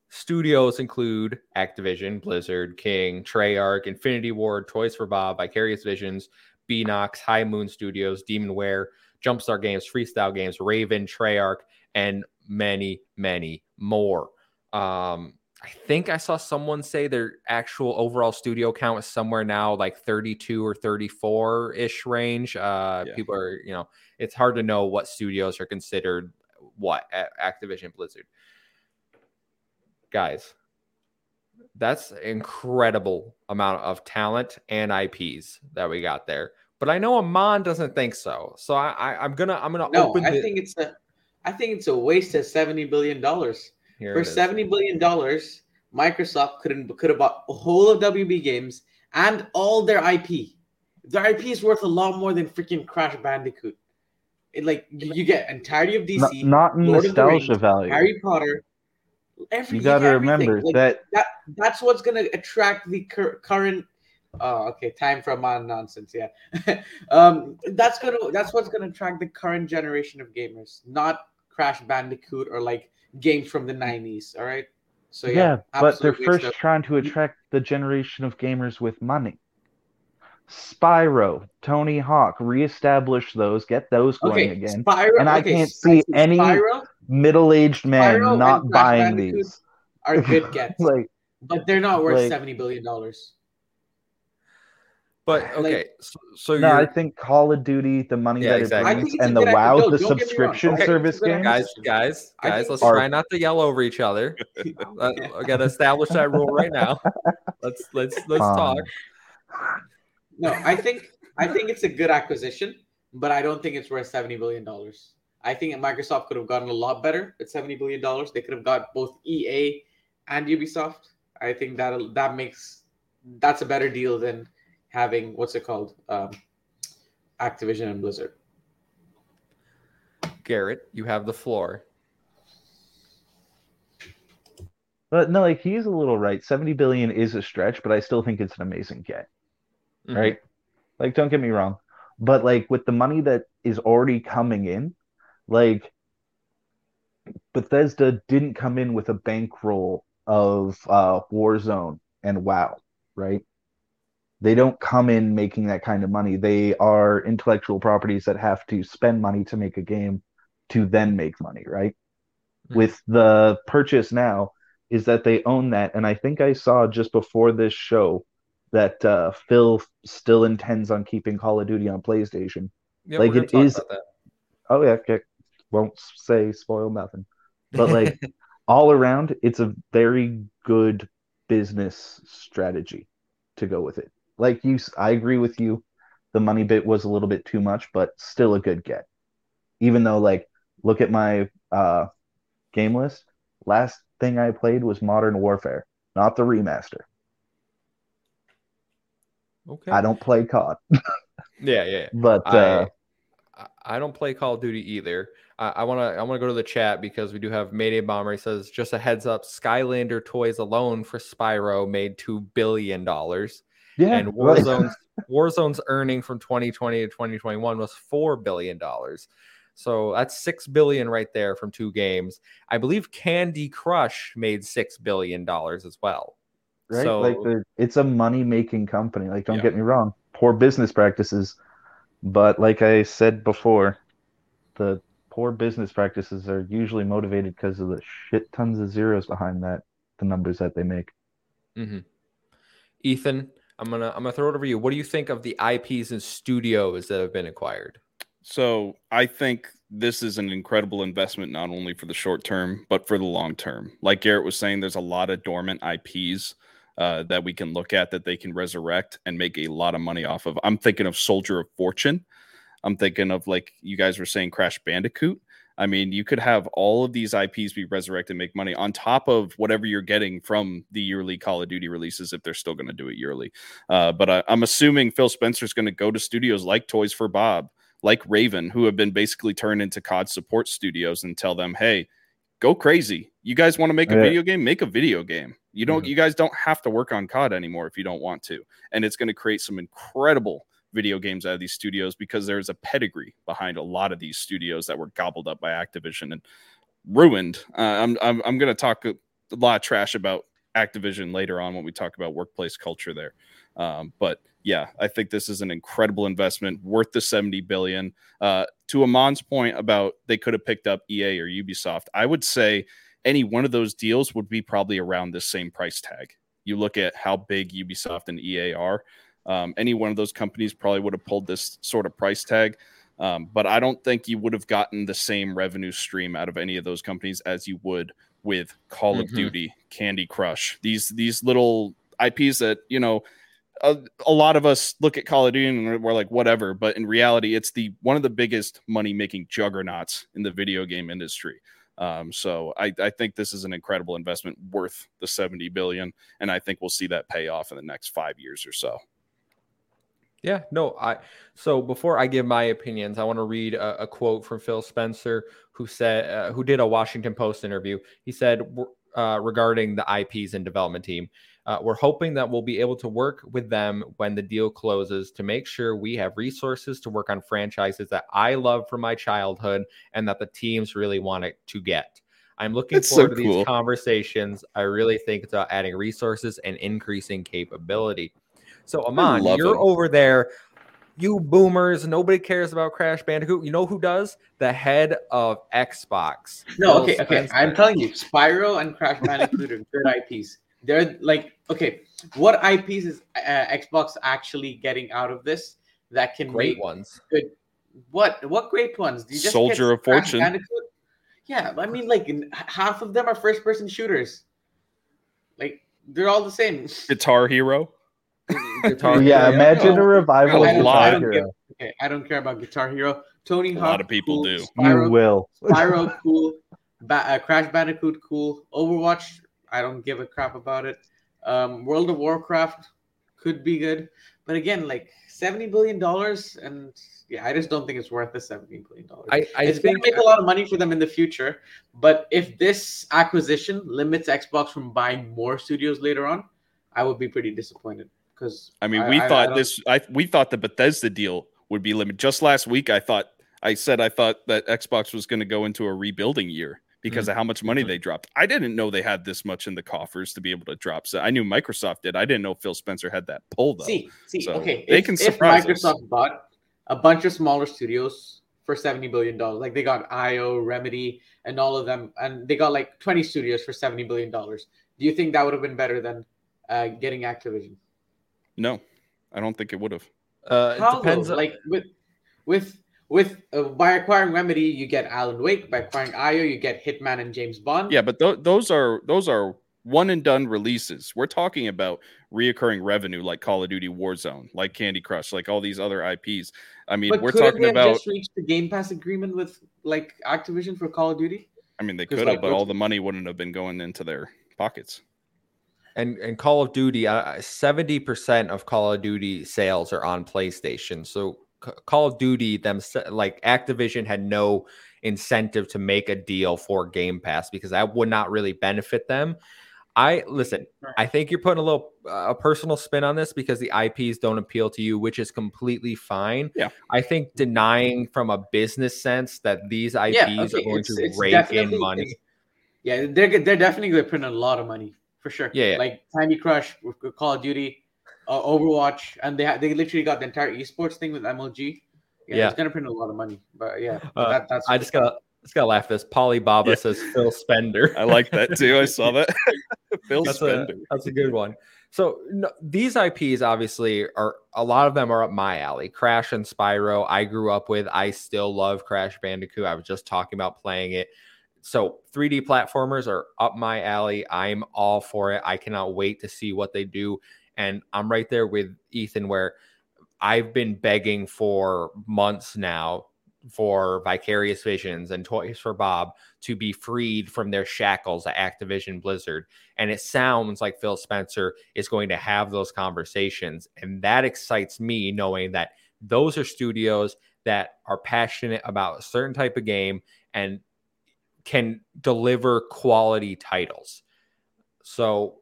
Studios include Activision, Blizzard, King, Treyarch, Infinity Ward, Toys for Bob, Vicarious Visions, Beenox, High Moon Studios, Demonware, Jumpstart Games, Freestyle Games, Raven, Treyarch, and many, many more. Um, I think I saw someone say their actual overall studio count is somewhere now like 32 or 34 ish range. Uh, Yeah. People are, you know, it's hard to know what studios are considered what at Activision Blizzard. Guys, that's incredible amount of talent and IPs that we got there. But I know Amon doesn't think so. So I, I I'm gonna I'm gonna No, open I the, think it's a, I think it's a waste of seventy billion dollars. Here For it is. seventy billion dollars, Microsoft couldn't could have bought a whole of WB Games and all their IP. Their IP is worth a lot more than freaking Crash Bandicoot. It, like you you get entirety of DC, not in Lord of the nostalgia Rings, value. Harry Potter. Every, you got to everything. remember Like, that that that's what's gonna attract the cur- current oh okay time for man nonsense yeah [laughs] um that's gonna that's what's gonna attract the current generation of gamers not crash bandicoot or like games from the 90s all right so yeah, yeah, but they're first of- trying to attract the generation of gamers with money. Spyro, Tony Hawk, reestablish those, get those going okay again. Spyro, And I okay, can't see any Middle-aged man Spyro not buying these. are good [laughs] gets like, but they're not worth like- 70 billion dollars But like- okay, so, so no, you're I think Call of Duty, the money Yeah, that exactly. it I brings, think it's a and the. WoW, No, the don't get me wrong. subscription Okay, service it's games. guys, guys, guys. Let's are- try not to yell over each other. [laughs] Uh, I gotta establish that rule right now. Let's let's let's Um, talk. No, I think I think it's a good acquisition, but I don't think it's worth seventy billion dollars. I think Microsoft could have gotten a lot better at seventy billion dollars. They could have got both EA and Ubisoft. I think that that makes that's a better deal than having what's it called, um, Activision and Blizzard. Garrett, you have the floor. But no, like he's a little right. 70 billion is a stretch, but I still think it's an amazing get. Mhm. right? Like, don't get me wrong, but like with the money that is already coming in, like Bethesda didn't come in with a bankroll of uh, Warzone and WoW, right? They don't come in making that kind of money. They are intellectual properties that have to spend money to make a game to then make money, right? Mhm. With the purchase now, is that they own that. And I think I saw just before this show that uh, Phil still intends on keeping Call of Duty on PlayStation. Yeah, Like, it is-. Oh yeah, okay. won't say spoil nothing, but like [laughs] all around, it's a very good business strategy to go with it. Like you, I agree with you. The money bit was a little bit too much, but still a good get. Even though, like, look at my uh, game list. Last thing I played was Modern Warfare, not the remaster. Okay. I don't play COD, [laughs] yeah, yeah. yeah. but I, uh, I I don't play Call of Duty either. I, I wanna I wanna go to the chat because we do have Mayday Bomber. He says just a heads up, Skylander toys alone for Spyro made two billion dollars, yeah, and Warzone's Warzone's earning from 2020 to 2021 was four billion dollars. So that's six billion right there from two games. I believe Candy Crush made six billion dollars as well. right? So like the, it's a money making company. Like, don't Yeah. get me wrong, poor business practices, but like I said before, the poor business practices are usually motivated because of the shit tons of zeros behind that, the numbers that they make. hmm Ethan, I'm gonna I'm gonna throw it over you. What do you think of the IPs and studios that have been acquired? So I think this is an incredible investment, not only for the short term, but for the long term. Like Garrett was saying, there's a lot of dormant IPs uh, that we can look at that they can resurrect and make a lot of money off of. I'm thinking of Soldier of Fortune. I'm thinking of, like you guys were saying, Crash Bandicoot. I mean, you could have all of these IPs be resurrected and make money on top of whatever you're getting from the yearly Call of Duty releases if they're still going to do it yearly. Uh, but I, I'm assuming Phil Spencer's going to go to studios like Toys for Bob, like Raven, who have been basically turned into COD support studios and tell them, hey, go crazy. You guys want to make a Yeah. video game? Make a video game. You don't, Mhm. you guys don't have to work on COD anymore if you don't want to. And it's going to create some incredible video games out of these studios because there's a pedigree behind a lot of these studios that were gobbled up by Activision and ruined. Uh, I'm, I'm, I'm going to talk a lot of trash about Activision later on when we talk about workplace culture there. Um, but yeah, I think this is an incredible investment worth the 70 billion. Uh, to Amon's point about they could have picked up EA or Ubisoft, I would say any one of those deals would be probably around this same price tag. You look at how big Ubisoft and EA are. Um, any one of those companies probably would have pulled this sort of price tag. Um, but I don't think you would have gotten the same revenue stream out of any of those companies as you would with Call of Mhm. Duty, Candy Crush, these these little IPs that you know a, a lot of us look at Call of Duty and we're like whatever, but in reality, it's the one of the biggest money making juggernauts in the video game industry. Um, so I, I think this is an incredible investment worth the 70 billion, and I think we'll see that pay off in the next five years or so. Yeah, no, I so before I give my opinions, I want to read a, a quote from Phil Spencer, who said, uh, who did a Washington Post interview. He said uh, regarding the IPs and development team, uh, we're hoping that we'll be able to work with them when the deal closes to make sure we have resources to work on franchises that I love from my childhood and that the teams really want it to get. I'm looking That's so forward to cool. these conversations. I really think it's about adding resources and increasing capability. So, Amon, you're him. over there. You boomers, nobody cares about Crash Bandicoot. You know who does? The head of Xbox. No, Phil okay, okay. I'm telling you, Spyro and Crash Bandicoot are good IPs. They're like, okay, what IPs is uh, Xbox actually getting out of this that can great make ones. Good. what? What great ones? Do you just Soldier of Crash Fortune. Bandicoot? Yeah, I mean, like half of them are first-person shooters. Like they're all the same. Guitar Hero. Guitar yeah, Hero, imagine a revival A of I don't, lot. I Guitar Hero. give, okay, I don't care about Guitar Hero. Tony A lot of people cool. do. You Spyro, will. Spyro, [laughs] cool. Ba- uh, Crash Bandicoot, cool. Overwatch, I don't give a crap about it. Um, World of Warcraft could be good, but again, like seventy billion dollars, and yeah, I just don't think it's worth the seventy billion dollars. I, I It's think going to make a lot of money for them in the future, but if this acquisition limits Xbox from buying more studios later on, I would be pretty disappointed. Because I mean, we thought don't- this. I we thought the Bethesda deal would be limited. Just last week, I thought I said I thought that Xbox was going to go into a rebuilding year because of how much money Mhm. they dropped. I didn't know they had this much in the coffers to be able to drop. So I knew Microsoft did. I didn't know Phil Spencer had that pull though. See, see, So okay. they if, can if surprise us. Microsoft bought a bunch of smaller studios for seventy billion dollars, like they got IO, Remedy, and all of them, and they got like twenty studios for seventy billion dollars. Do you think that would have been better than uh, getting Activision? No, I don't think it would have. Uh, it How depends. though? on- Like with with with uh, by acquiring Remedy, you get Alan Wake. By acquiring IO, you get Hitman and James Bond. Yeah, but th- those are those are one and done releases. We're talking about reoccurring revenue like Call of Duty Warzone, like Candy Crush, like all these other IPs. I mean, but we're talking they have about. just reached the Game Pass agreement with like Activision for Call of Duty. I mean, they could have, like, but all the money wouldn't have been going into their pockets. And and Call of Duty, uh, seventy percent of Call of Duty sales are on PlayStation. So C- Call of Duty, them like Activision had no incentive to make a deal for Game Pass because that would not really benefit them. I listen. I think you're putting a little uh, a personal spin on this because the IPs don't appeal to you, which is completely fine. Yeah. I think denying from a business sense that these IPs yeah, are going it's- to it's rake in money. Yeah, they're they're definitely going to print a lot of money for sure. Yeah, yeah. like Candy Crush, with with Call of Duty, uh, Overwatch, and they ha- they literally got the entire esports thing with MLG. Yeah, Yeah. it's going to print a lot of money. But yeah, Uh, that, that's I just gotta just gotta laugh. at This Polly Baba Yeah. says Phil Spender. I like that too. I saw that. [laughs] Phil that's Spender. a that's a good one. So no, these IPs obviously are a lot of them are up my alley. Crash and Spyro, I grew up with. I still love Crash Bandicoot. I was just talking about playing it. So 3D platformers are up my alley. I'm all for it. I cannot wait to see what they do. And I'm right there with Ethan, where I've been begging for months now for Vicarious Visions and Toys for Bob to be freed from their shackles at Activision Blizzard. And it sounds like Phil Spencer is going to have those conversations. And that excites me knowing that those are studios that are passionate about a certain type of game and can deliver quality titles. So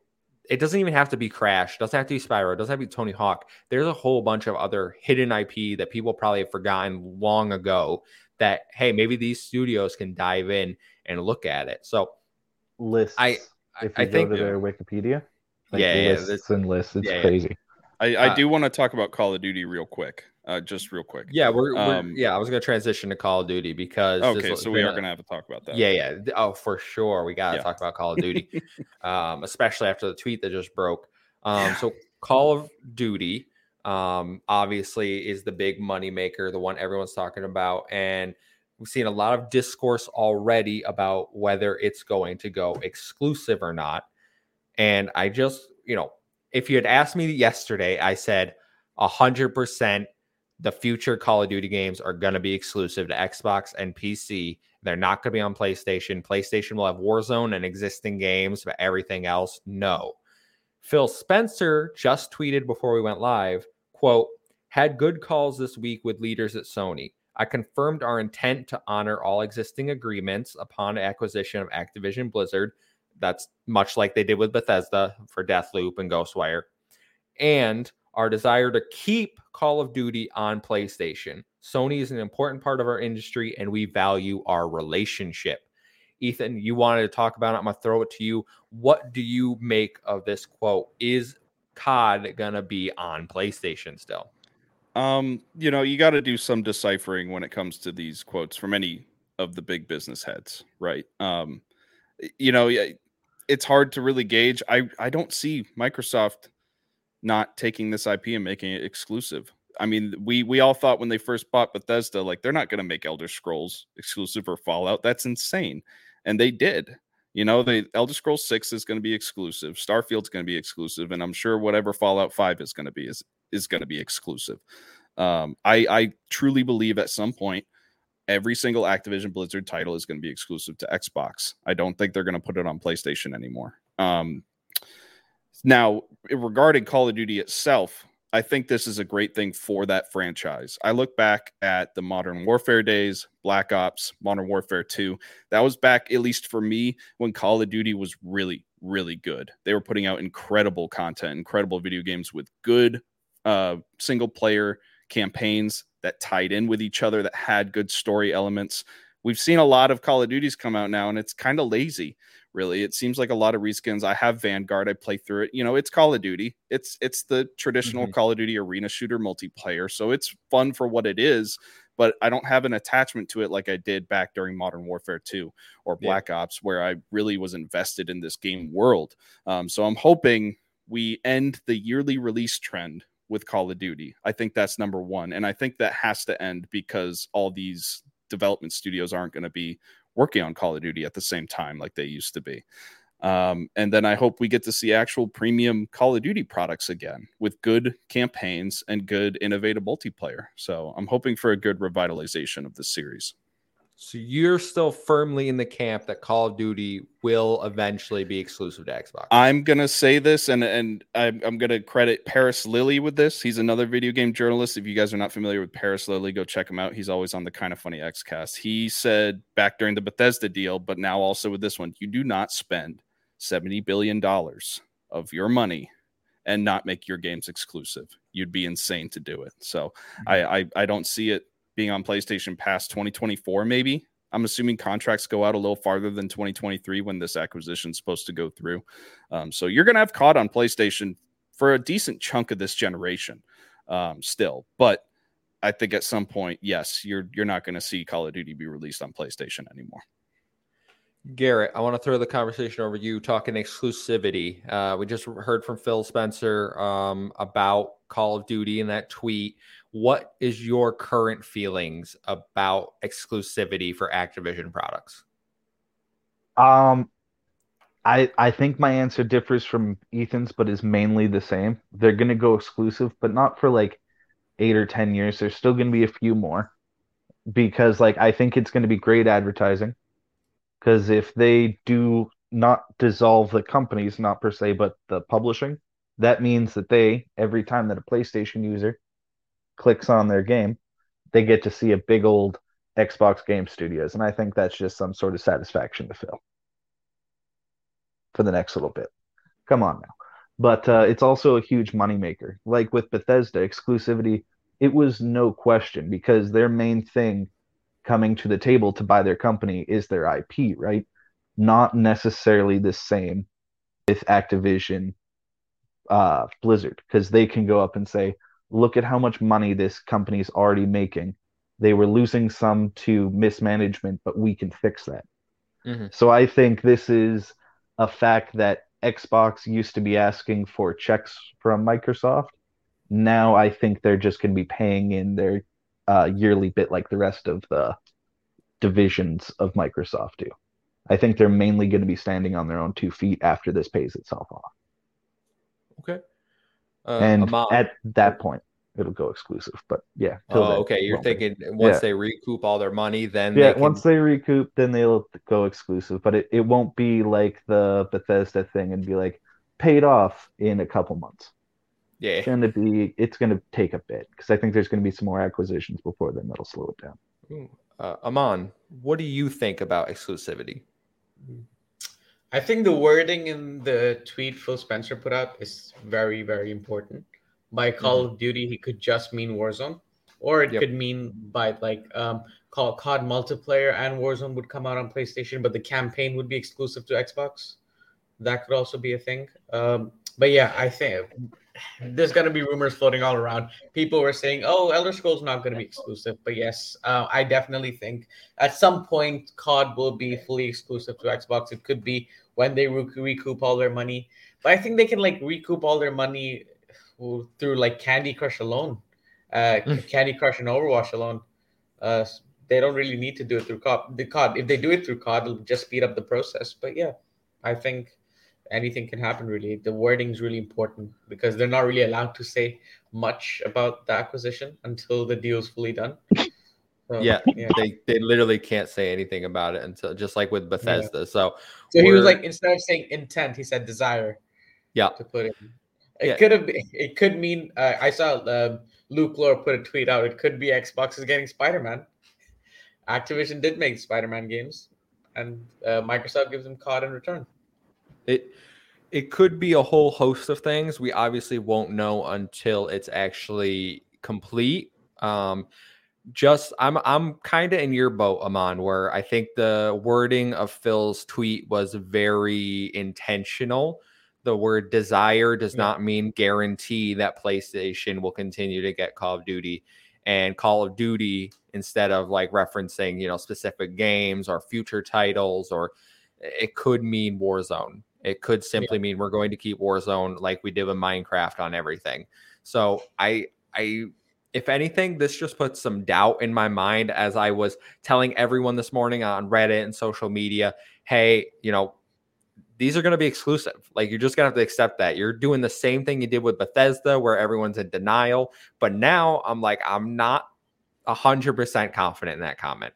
it doesn't even have to be Crash, it doesn't have to be Spyro, it doesn't have to be Tony Hawk. There's a whole bunch of other hidden IP that people probably have forgotten long ago that hey, maybe these studios can dive in and look at it. So Lists. I- if I you go think- to their Wikipedia, like Yeah, yeah, lists this- and lists, it's yeah, yeah. crazy. I, I Uh, do want to talk about Call of Duty real quick. Uh, just real quick. yeah, we're, we're Um, yeah, I was gonna transition to Call of Duty because Okay, so we are gonna- going to have to talk about that. Yeah, yeah. Oh, for sure. We got to Yeah. talk about Call of Duty, [laughs] um, especially after the tweet that just broke. Um, Yeah. So, Call of Duty, um, obviously, is the big money maker, the one everyone's talking about. And we've seen a lot of discourse already about whether it's going to go exclusive or not. And I just, you know, if you had asked me yesterday, I said 100% the future Call of Duty games are going to be exclusive to Xbox and PC. They're not going to be on PlayStation. PlayStation will have Warzone and existing games, but everything else, no. Phil Spencer just tweeted before we went live, quote, had good calls this week with leaders at Sony. I confirmed our intent to honor all existing agreements upon acquisition of Activision Blizzard. That's much like they did with Bethesda for Deathloop and Ghostwire. And our desire to keep Call of Duty on PlayStation. Sony is an important part of our industry and we value our relationship. Ethan, you wanted to talk about it. I'm going to throw it to you. What do you make of this quote? Is COD going to be on PlayStation still? Um, you know, you got to do some deciphering when it comes to these quotes from any of the big business heads, right? Um, you know, it's hard to really gauge. I I don't see Microsoft not taking this IP and making it exclusive. I mean, we we all thought when they first bought Bethesda, like they're not going to make Elder Scrolls exclusive or Fallout. That's insane, and they did. You know, the Elder Scrolls Six is going to be exclusive. Starfield's going to be exclusive, and I'm sure whatever Fallout Five is going to be is is going to be exclusive. Um, I I truly believe at some point every single Activision Blizzard title is going to be exclusive to Xbox. I don't think they're going to put it on PlayStation anymore. Um, now, regarding Call of Duty itself, I think this is a great thing for that franchise. I look back at the Modern Warfare days, Black Ops, Modern Warfare 2. That was back, at least for me, when Call of Duty was really, really good. They were putting out incredible content, incredible video games with good uh, single player campaigns that tied in with each other, that had good story elements. We've seen a lot of Call of Duties come out now, and it's kind of lazy really it seems like a lot of reskins i have vanguard i play through it you know it's call of duty it's it's the traditional Mhm. call of duty arena shooter multiplayer so it's fun for what it is but i don't have an attachment to it like i did back during modern warfare 2 or Yeah. black ops where i really was invested in this game world um, so i'm hoping we end the yearly release trend with Call of Duty. I think that's number one. And I think that has to end because all these development studios aren't going to be working on Call of Duty at the same time like they used to be. Um, and then I hope we get to see actual premium Call of Duty products again with good campaigns and good innovative multiplayer. So I'm hoping for a good revitalization of the series. So you're still firmly in the camp that Call of Duty will eventually be exclusive to Xbox. I'm gonna say this, and and I'm, I'm gonna credit Paris Lilly with this. He's another video game journalist. If you guys are not familiar with Paris Lilly, go check him out. He's always on the Kind of Funny XCast. He said back during the Bethesda deal, but now also with this one, you do not spend seventy billion dollars of your money and not make your games exclusive. You'd be insane to do it. So mm-hmm. I, I I don't see it being on PlayStation past 2024, maybe. I'm assuming contracts go out a little farther than 2023 when this acquisition is supposed to go through. Um, so you're going to have COD on PlayStation for a decent chunk of this generation um, still. But I think at some point, yes, you're you're not going to see Call of Duty be released on PlayStation anymore. Garrett, I want to throw the conversation over you talking exclusivity. Uh, we just heard from Phil Spencer um, about Call of Duty in that tweet. What is your current feelings about exclusivity for Activision products? Um, I I think my answer differs from Ethan's, but is mainly the same. They're gonna go exclusive, but not for like eight or ten years. There's still gonna be a few more because like I think it's gonna be great advertising. Because if they do not dissolve the companies, not per se, but the publishing, that means that they every time that a PlayStation user clicks on their game, they get to see a big old Xbox Game Studios, and I think that's just some sort of satisfaction to fill for the next little bit. Come on now, but uh, it's also a huge moneymaker. Like with Bethesda exclusivity, it was no question because their main thing coming to the table to buy their company is their IP, right? Not necessarily the same with Activision, uh, Blizzard, because they can go up and say, look at how much money this company is already making. They were losing some to mismanagement, but we can fix that. Mm-hmm. So I think this is a fact that Xbox used to be asking for checks from Microsoft. Now I think they're just going to be paying in their uh, yearly bit like the rest of the divisions of Microsoft do. I think they're mainly going to be standing on their own two feet after this pays itself off. Okay. Uh, and at that point, it'll go exclusive. But yeah. Oh, okay. You're thinking once yeah. they recoup all their money, then yeah. They can... Once they recoup, then they'll go exclusive. But it, it won't be like the Bethesda thing and be like paid off in a couple months. Yeah. It's gonna be. It's gonna take a bit because I think there's gonna be some more acquisitions before then that'll slow it down. Uh, Aman, what do you think about exclusivity? I think the wording in the tweet Phil Spencer put out is very, very important. By Call mm-hmm. of Duty, he could just mean Warzone, or it yep. could mean by like um, Call COD multiplayer and Warzone would come out on PlayStation, but the campaign would be exclusive to Xbox. That could also be a thing. Um, but yeah, I think there's going to be rumors floating all around. People were saying, "Oh, Elder Scrolls not going to be exclusive," but yes, uh, I definitely think at some point COD will be fully exclusive to Xbox. It could be when they recoup all their money, but I think they can like recoup all their money through like Candy Crush alone, uh, mm. Candy Crush and Overwatch alone. Uh, they don't really need to do it through COD. The COD, if they do it through COD, it'll just speed up the process. But yeah, I think anything can happen really the wording is really important because they're not really allowed to say much about the acquisition until the deal is fully done so, yeah, yeah, they they literally can't say anything about it until just like with Bethesda. Yeah. So, so he was like instead of saying intent, he said desire. Yeah, to put it. It yeah. could have. It could mean. Uh, I saw uh, Luke Lore put a tweet out. It could be Xbox is getting Spider Man. Activision did make Spider Man games, and uh, Microsoft gives them COD in return. It it could be a whole host of things. We obviously won't know until it's actually complete. Um, just I'm I'm kind of in your boat, Aman, where I think the wording of Phil's tweet was very intentional. The word desire does yeah. not mean guarantee that PlayStation will continue to get Call of Duty and Call of Duty instead of like referencing, you know, specific games or future titles or it could mean Warzone It could simply mean we're going to keep Warzone like we did with Minecraft on everything. So I I if anything, this just puts some doubt in my mind as I was telling everyone this morning on Reddit and social media, hey, you know, these are going to be exclusive. Like you're just going to have to accept that. You're doing the same thing you did with Bethesda where everyone's in denial, but now I'm like I'm not 100% confident in that comment.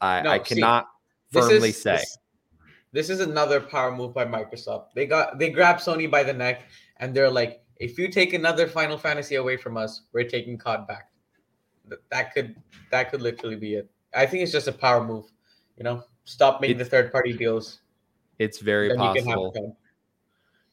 I, No, I cannot This firmly is- say. This, this is another power move by Microsoft. They got they grabbed Sony by the neck and they're like, if you take another Final Fantasy away from us, we're taking COD back. That could that could literally be it. I think it's just a power move. You know, stop making the third party deals. It's very then you can have possible.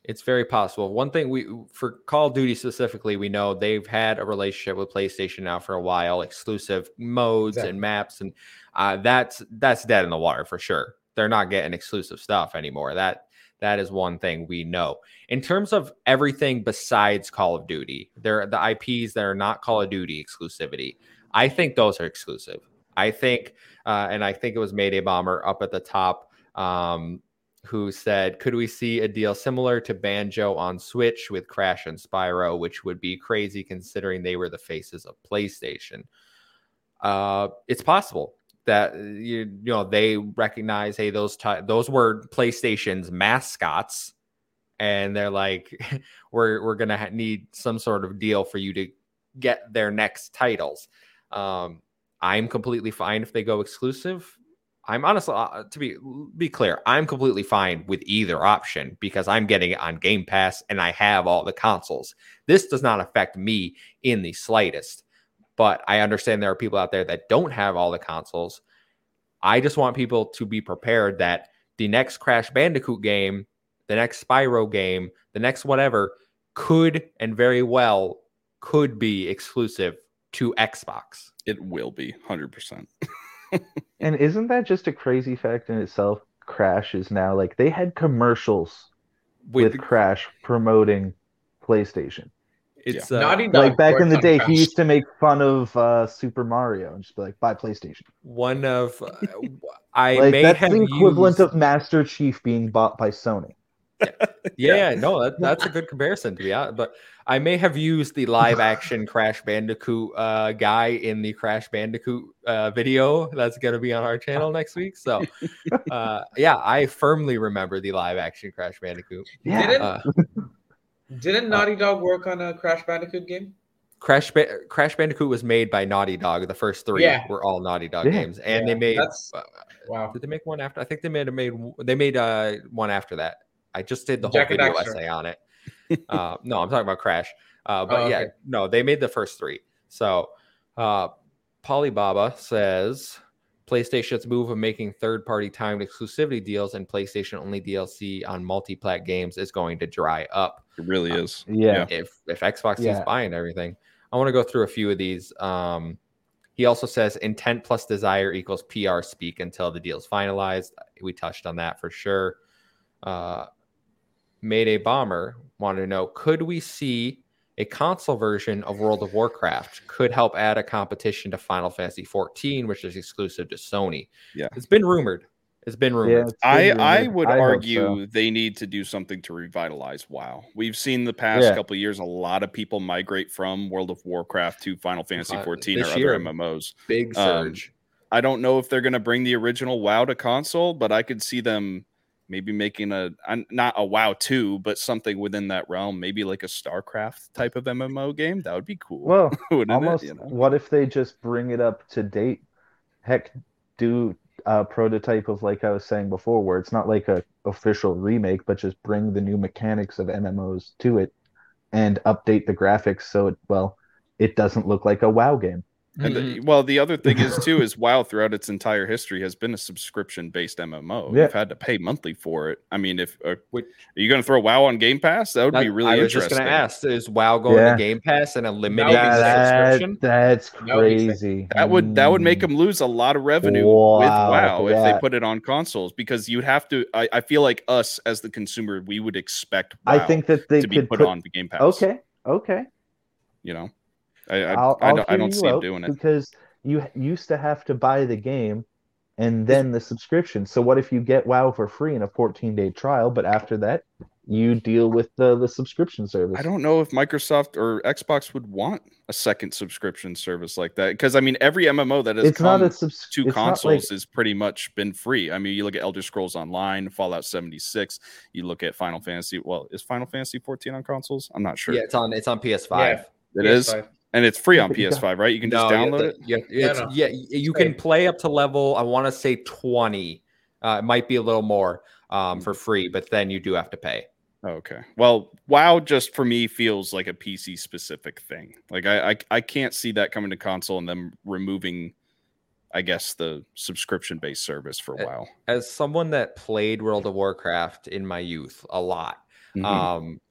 It's very possible. One thing we for Call of Duty specifically, we know they've had a relationship with PlayStation now for a while, exclusive modes Exactly. and maps, and uh, that's that's dead in the water for sure. They're not getting exclusive stuff anymore. That that is one thing we know. In terms of everything besides Call of Duty, there the IPs that are not Call of Duty exclusivity. I think those are exclusive. I think, uh, and I think it was Mayday Bomber up at the top. Um, who said, Could we see a deal similar to Banjo on Switch with Crash and Spyro, which would be crazy considering they were the faces of PlayStation? Uh, it's possible that uh, you, you know they recognize, hey, those ti those were PlayStation's mascots, and they're like, [laughs] we're we're gonna ha- need some sort of deal for you to get their next titles. Um, I'm completely fine if they go exclusive. I'm honestly uh, to be be clear, I'm completely fine with either option because I'm getting it on Game Pass and I have all the consoles. This does not affect me in the slightest. But I understand there are people out there that don't have all the consoles. I just want people to be prepared that the next Crash Bandicoot game, the next Spyro game, the next whatever could and very well could be exclusive to Xbox. It will be 100%. [laughs] And isn't that just a crazy fact in itself? Crash is now like they had commercials with, With Crash promoting PlayStation. It's uh, Naughty Dog Like back in the day, Crash. he used to make fun of uh, Super Mario and just be like, "Buy PlayStation." one of uh, [laughs] I like may that's have the equivalent used, of Master Chief being bought by Sony. yeah, no that, that's a good comparison to be honest but I may have used the live action [laughs] Crash Bandicoot uh, guy in the Crash Bandicoot uh, video that's going to be on our channel next week so [laughs] uh, yeah I firmly remember the live action Crash Bandicoot Yeah, Didn't uh, Naughty Dog work on a Crash Bandicoot game? Crash ba- Crash Bandicoot was made by Naughty Dog the first three Yeah. were all Naughty Dog Yeah. games and Yeah, they made that's- uh, Wow. Did they make one after? I think they made made they made uh one after that. I just did the whole Jack and video essay on it. [laughs] uh, no, I'm talking about Crash. Uh, but Oh, yeah, no, they made the first three. So, uh, Polybaba says PlayStation's move of making third-party timed exclusivity deals and PlayStation-only DLC on multi-plat games is going to dry up It really is. yeah. if if Xbox is buying everything. I want to go through a few of these. Um, he also says intent plus desire equals PR speak until the deal's finalized. We touched on that for sure. Uh, Mayday Bomber wanted to know could we see a console version of World of Warcraft? Could help add a competition to Final Fantasy 14, which is exclusive to Sony. Yeah. It's been rumored. It's been Yeah, rumored. it's I, been I rumored. would I argue so. they need to do something to revitalize WoW. We've seen the past Yeah. couple of years a lot of people migrate from World of Warcraft to Final Fantasy Uh, 14 or this other. MMOs. Big Um, surge. I don't know if they're going to bring the original WoW to console, but I could see them maybe making a not a WoW 2, but something within that realm, maybe like a StarCraft type of MMO game. That would be cool. Well, [laughs] almost. it? You know? What if they just bring it up to date? Heck, do a prototype of like I was saying before, where it's not like a official remake, but just bring the new mechanics of MMOs to it and update the graphics so it well, it doesn't look like a WoW game. And Mhm. the, well, the other thing is too [laughs] is WoW throughout its entire history has been a subscription based MMO. Yeah. You've had to pay monthly for it. I mean, if uh, Would- are you going to throw WoW on Game Pass? That would be That- really I was interesting. just going to ask: Is WoW going Yeah. to Game Pass and eliminating Yeah, the that, subscription? that's That would crazy. That would that would make Mm. them lose a lot of revenue Wow, with WoW if they put it on consoles because you'd have to. I, I feel like us as the consumer, we would expect WoW I think that they to be could put, put, on the Game Pass. Okay, okay. you know, I I, I'll, I I'll don't, I don't you see them out doing it. because you used to have to buy the game and then the subscription. So what if you get WoW for free in a 14 day trial, but after that you deal with the the subscription service? I don't know if Microsoft or Xbox would want a second subscription service like that because I mean every MMO that has It's come not a subs- to it's not consoles like- has pretty much been free. I mean, you look at Elder Scrolls Online, Fallout 76, you look at Final Fantasy. Well, is Final Fantasy 14 on consoles? I'm not sure. Yeah, it's on it's on PS5. Yeah. it is, PS5. And it's free on But you got- PS5, right? You can just No, you have download it. Yeah, Yeah, it's, no. yeah, you can play up to level. I want to say twenty. Uh, it might be a little more um, for free, but then you do have to pay. Okay. Well, WoW just for me feels like a PC specific thing. Like I, I I can't see that coming to console and them removing, I guess, the subscription based service for a while. As someone that played World of Warcraft in my youth a lot, Mhm. um,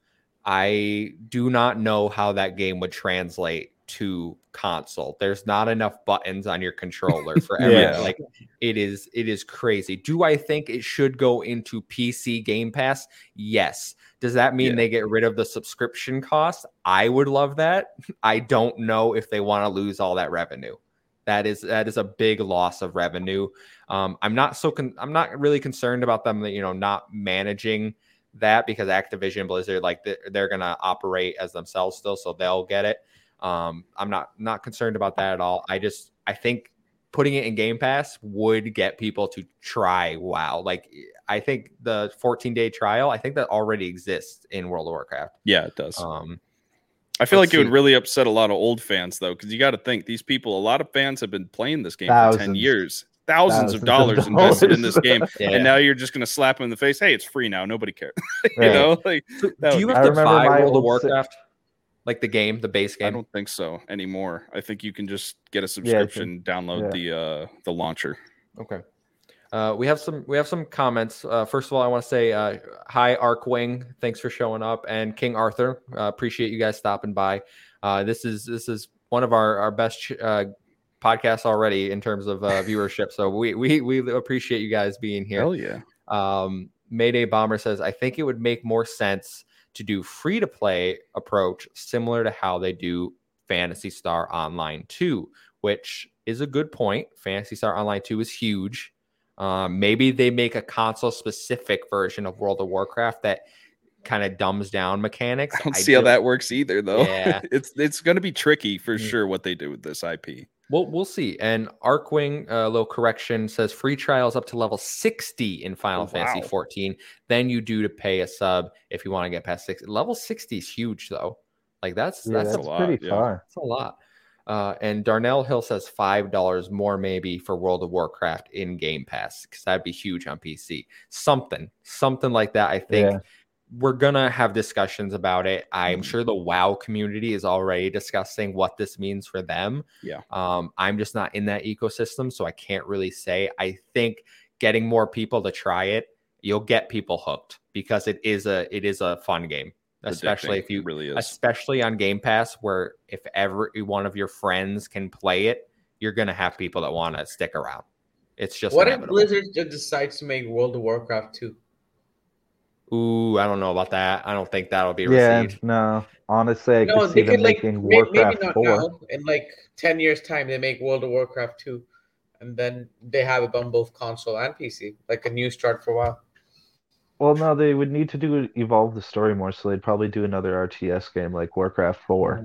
I do not know how that game would translate to console. There's not enough buttons on your controller [laughs] for every Yeah. like it is it is crazy. Do I think it should go into PC Game Pass? Yes. Does that mean Yeah. they get rid of the subscription cost? I would love that. [laughs] I don't know if they want to lose all that revenue. That is that is a big loss of revenue. Um, I'm not so con- I'm not really concerned about them, you know, not managing that because Activision Blizzard like they're, they're gonna operate as themselves still, so they'll get it. Um, I'm not not concerned about that at all. I just I think putting it in Game Pass would get people to try WoW. Like I think the 14 day trial, I think that already exists in World of Warcraft. yeah, it does. Um, I feel let's like it would really upset a lot of old fans though, because you got to think these people. A lot of fans have been playing this game for 10 years, thousands, Thousands of of dollars [laughs] invested in this game, yeah. and now you're just gonna slap them in the face. Hey, it's free now. Nobody cares. [laughs] you Right. know, like So that do you have to remember buy my World of old si- Warcraft? Like the game, the base game. I don't think so anymore. I think you can just get a subscription, download yeah. the uh the launcher. Okay. Uh, we have some we have some comments. Uh, first of all, I want to say uh, hi, Arkwing. Thanks for showing up, and King Arthur. Uh, appreciate you guys stopping by. Uh, this is this is one of our our best ch- uh, podcasts already in terms of uh, viewership. So we we we appreciate you guys being here. Hell yeah! Um, Mayday Bomber says, I think it would make more sense to do free to play approach similar to how they do Phantasy Star Online 2, which is a good point. Phantasy Star Online 2 is huge. Um, maybe they make a console specific version of World of Warcraft that kind of dumbs down mechanics. I don't see how that works either, though. Yeah. [laughs] it's it's going to be tricky for Mm. sure what they do with this IP. Well, we'll see. And Arkwing, a uh, little correction, says free trials up to level 60 in Final Oh, Fantasy wow. 14. Then you do to pay a sub if you want to get past 60. Level 60 is huge, though. Like that's Yeah, that's, that's, a, a lot, pretty yeah. far. that's a lot. Uh, and Darnell Hill says five dollars more maybe for World of Warcraft in Game Pass because that'd be huge on PC. Something, something like that. I think Yeah. We're gonna have discussions about it. I'm Mhm. sure the WoW community is already discussing what this means for them. Yeah. Um, I'm just not in that ecosystem, so I can't really say. I think getting more people to try it, you'll get people hooked because it is a it is a fun game, especially if you really is. especially on Game Pass, where if every one of your friends can play it, you're gonna have people that want to stick around. It's just What if. Blizzard decides to make World of Warcraft 2? Ooh, I don't know about that. I don't think that'll be Yeah, received. no. Honestly, I No, could see they them could like making may- maybe Warcraft not 4. now. In like ten years' time, they make World of Warcraft 2, and then they have it on both console and PC, like a new start for a while. Well, no, they would need to do evolve the story more, so they'd probably do another RTS game like Warcraft 4.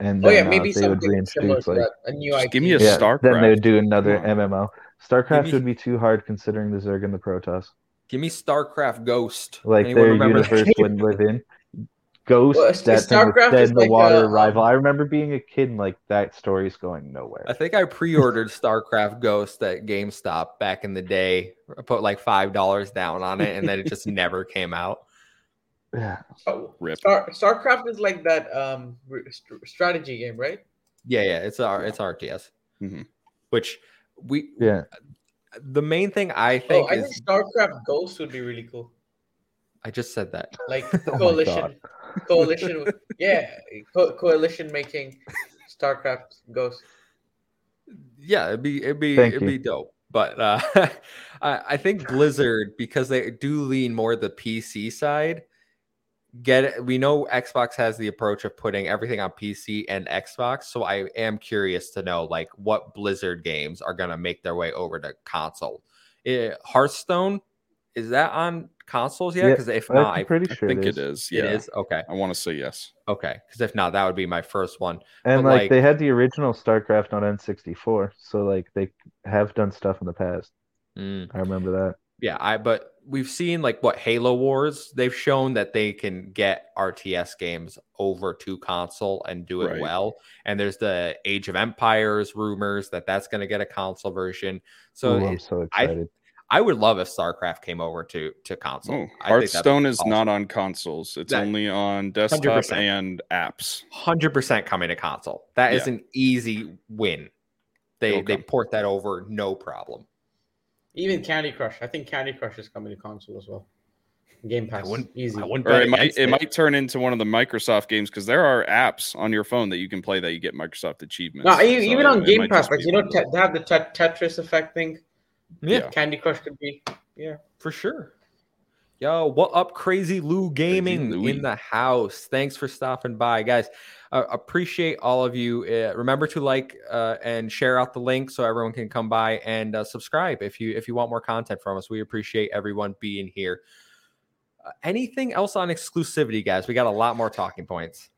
And Oh then yeah, uh, maybe they would something similar reintroduce to like that. A new Just IP. give me a yeah, then they would do another MMO. StarCraft Maybe- would be too hard considering the Zerg and the Protoss. Give me StarCraft Ghost. Like Anyone their remember that universe game? wouldn't live in. Ghost, Well, that thing with StarCraft dead is in the like water a, rival. I remember being a kid and like that story's going nowhere. I think I pre-ordered StarCraft Ghost at GameStop back in the day. I put like five dollars down on it, and then it just [laughs] never came out. Yeah. Oh, Rip. Star, StarCraft is like that um st- strategy game, right? Yeah, yeah, it's our it's RTS, Mhm. which we Yeah. The main thing I Oh, think I is think StarCraft Ghost would be really cool. I just said that. Like [laughs] Oh coalition, coalition, yeah, co- coalition making StarCraft Ghost. Yeah, it'd be it'd be Thank it'd you. be dope. But uh, [laughs] I, I think Blizzard because they do lean more the PC side, get it. We know Xbox has the approach of putting everything on PC and Xbox, so I am curious to know like what Blizzard games are gonna make their way over to console. Eh, Hearthstone is that on consoles yet? Yeah, Because if I'm not, I, pretty I sure think it is. it is. Yeah, it is okay. I want to say yes. Okay, because if not, that would be my first one. And like, like- they had the original StarCraft on N64, so like they have done stuff in the past. Mm. I remember that. Yeah, I but we've seen like what Halo Wars, they've shown that they can get RTS games over to console and do it Right. well. And there's the Age of Empires rumors that that's going to get a console version. So Ooh, I'm so I- excited. I would love if StarCraft came over to to console. Oh, I Hearthstone is awesome. not on consoles. It's That- only on desktop 100%. and apps. 100% coming to console. That is Yeah. an easy win. They It'll they come. port that over no problem. Even Candy Crush. I think Candy Crush is coming to console as well. Game Pass. wouldn't- Easy. I wouldn't Or it might against it might turn into one of the Microsoft games because there are apps on your phone that you can play that you get Microsoft achievements. No, So even on Game Pass, like you know, te- they have the te- Tetris effect thing. Yeah, Candy Crush could be. Yeah. for sure. Yo, what up, Crazy Lou Gaming Louie. in the house? Thanks for stopping by, guys. Uh, appreciate all of you. Uh, remember to like uh, and share out the link so everyone can come by and uh, subscribe if you if you want more content from us. We appreciate everyone being here. Uh, anything else on exclusivity, guys? We got a lot more talking points.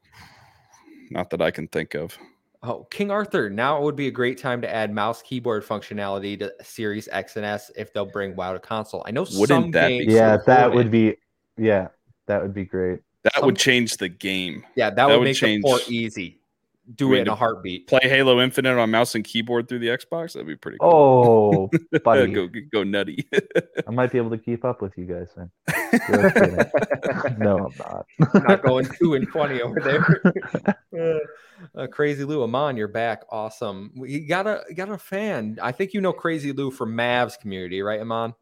Not that I can think of. Oh, King Arthur. Now it would be a great time to add mouse keyboard functionality to Series X and S if they'll bring WoW to console. I know Wouldn't some that be games Yeah, that would be. Yeah, that would be great. That Some- would change the game. Yeah, that, That would would make change- the port easy. Do it in a heartbeat. Play Halo Infinite on mouse and keyboard through the Xbox. That'd be pretty cool. Oh, [laughs] buddy, go go nutty. [laughs] I might be able to keep up with you guys then. [laughs] Just kidding. [laughs] no, I'm not. Not going two and twenty over there. [laughs] Uh, Crazy Lou, Amon, you're back. Awesome. We got a got a fan. I think you know Crazy Lou from Mavs community, right, Amon?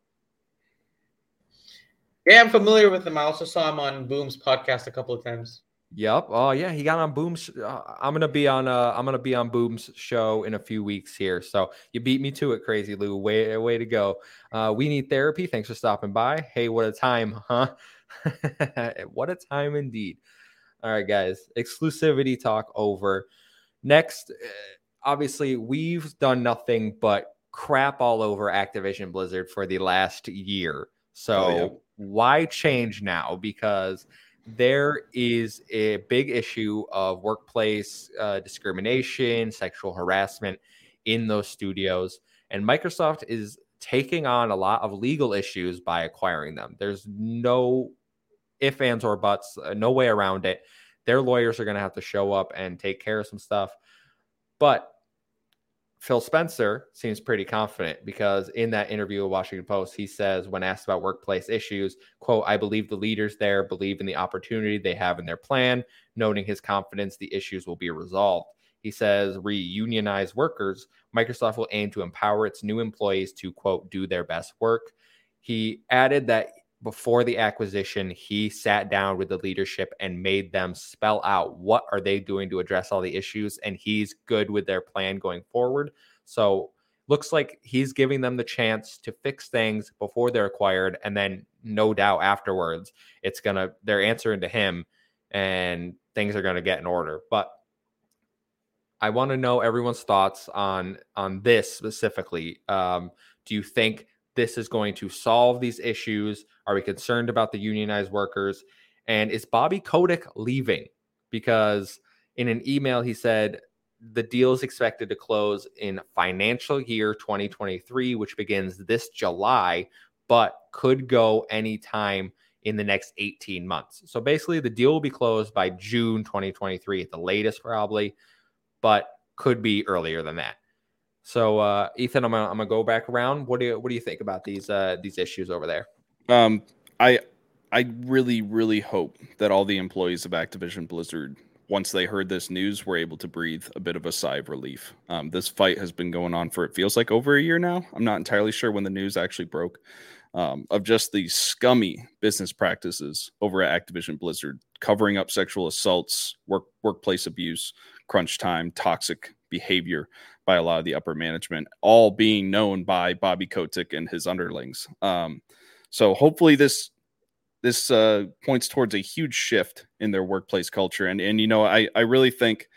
Yeah, I'm familiar with him. I also saw him on Boom's podcast a couple of times. Yep. Oh yeah, he got on Boom's. Uh, I'm gonna be on. Uh, I'm gonna be on Boom's show in a few weeks here. So you beat me to it, Crazy Lou. Way way to go. Uh, we need therapy. Thanks for stopping by. Hey, what a time, huh? [laughs] what a time indeed. All right, guys. Exclusivity talk over. Next, uh, obviously, we've done nothing but crap all over Activision Blizzard for the last year. So Oh, yeah. why change now? Because there is a big issue of workplace uh, discrimination, sexual harassment in those studios, and Microsoft is taking on a lot of legal issues by acquiring them. There's no if, ands, or buts, uh, no way around it. Their lawyers are going to have to show up and take care of some stuff. But Phil Spencer seems pretty confident because in that interview with Washington Post, he says when asked about workplace issues, quote, I believe the leaders there believe in the opportunity they have in their plan, noting his confidence the issues will be resolved. He says, reunionize workers. Microsoft will aim to empower its new employees to, quote, do their best work. He added that before the acquisition, he sat down with the leadership and made them spell out what are they doing to address all the issues, and he's good with their plan going forward. So looks like he's giving them the chance to fix things before they're acquired, and then no doubt afterwards, it's gonna they're answering to him, and things are gonna get in order. But I want to know everyone's thoughts on on this specifically. Um, do you think this is going to solve these issues? Are we concerned about the unionized workers? And is Bobby Kotick leaving? Because in an email, he said the deal is expected to close in financial year 2023, which begins this July, but could go anytime in the next 18 months. So basically, the deal will be closed by June 2023 at the latest, probably, but could be earlier than that. So, uh, Ethan, I'm gonna, I'm gonna go back around. What do you what do you think about these uh, these issues over there? Um, I I really really hope that all the employees of Activision Blizzard, once they heard this news, were able to breathe a bit of a sigh of relief. Um, this fight has been going on for it feels like over a year now. I'm not entirely sure when the news actually broke. Um, of just the scummy business practices over at Activision Blizzard, covering up sexual assaults, work workplace abuse, crunch time, toxic behavior by a lot of the upper management, all being known by Bobby Kotick and his underlings. Um, so hopefully this this uh, points towards a huge shift in their workplace culture. And and you know, I I really think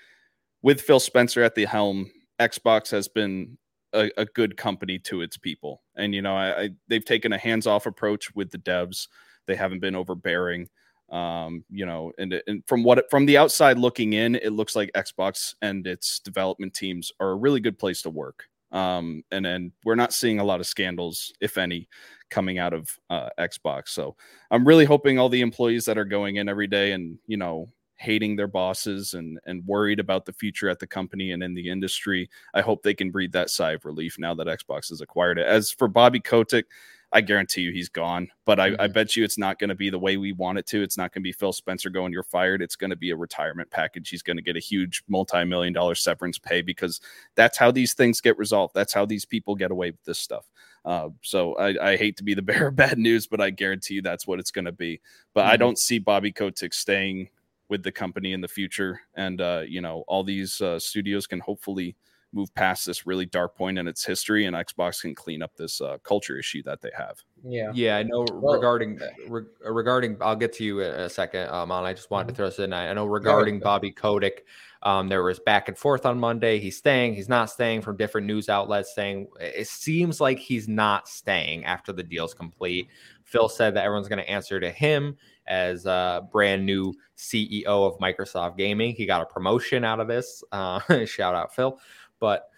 with Phil Spencer at the helm, Xbox has been a, a good company to its people. And you know, I, I they've taken a hands off approach with the devs. They haven't been overbearing. Um, you know, and, and from what from the outside looking in, it looks like Xbox and its development teams are a really good place to work. Um, and then we're not seeing a lot of scandals, if any, coming out of uh, Xbox. So I'm really hoping all the employees that are going in every day and you know hating their bosses and and worried about the future at the company and in the industry. I hope they can breathe that sigh of relief now that Xbox has acquired it. As for Bobby Kotick, I guarantee you he's gone. But I, mm-hmm. I bet you it's not going to be the way we want it to. It's not going to be Phil Spencer going, you're fired. It's going to be a retirement package. He's going to get a huge multi million dollar severance pay because that's how these things get resolved. That's how these people get away with this stuff. Uh, so I, I, hate to be the [laughs] bearer of bad news, but I guarantee you that's what it's going to be. But mm-hmm. I don't see Bobby Kotick staying with the company in the future. And, uh, you know, all these uh, studios can hopefully move past this really dark point in its history and Xbox can clean up this uh, culture issue that they have. Yeah. Yeah. I know well, regarding, re- regarding, I'll get to you in a second, um, I just wanted mm-hmm. to throw this in. I know regarding Bobby Kotick, um, there was back and forth on Monday. He's staying, he's not staying from different news outlets saying it seems like he's not staying after the deal's complete. Phil said that everyone's going to answer to him as a brand new CEO of Microsoft Gaming. He got a promotion out of this. Uh, [laughs] shout out Phil. But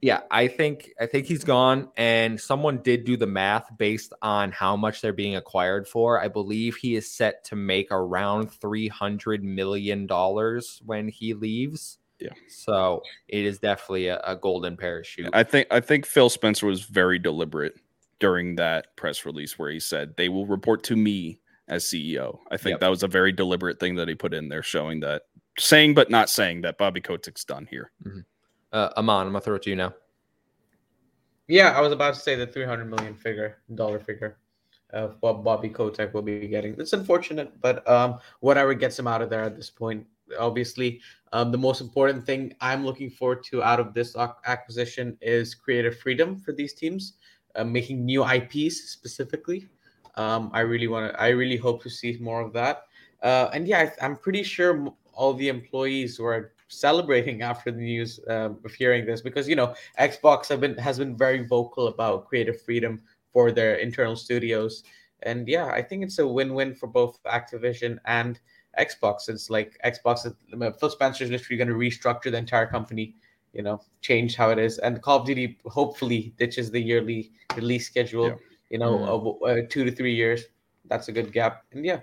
yeah, I think I think he's gone. And someone did do the math based on how much they're being acquired for. I believe he is set to make around three hundred million dollars when he leaves. Yeah. So it is definitely a, a, golden parachute. I think I think Phil Spencer was very deliberate during that press release where he said they will report to me as CEO. I think yep. that was a very deliberate thing that he put in there, showing that saying but not saying that Bobby Kotick's done here. Mm-hmm. Uh, Aman, I'm gonna throw it to you now. Yeah, I was about to say the 300 million figure, dollar figure of what Bobby Kotick will be getting. It's unfortunate, but um, whatever gets him out of there at this point. Obviously, um, the most important thing I'm looking forward to out of this acquisition is creative freedom for these teams, uh, making new IPs specifically. Um, I really want to. I really hope to see more of that. Uh, and yeah, I, am pretty sure all the employees were celebrating after the news uh, of hearing this because you know Xbox have been has been very vocal about creative freedom for their internal studios, and yeah, I think it's a win-win for both Activision and Xbox. It's like Xbox, Phil Spencer is literally going to restructure the entire company, you know, change how it is, and Call of Duty hopefully ditches the yearly release schedule. Yeah you know, mm. uh, two to three years. That's a good gap. And yeah.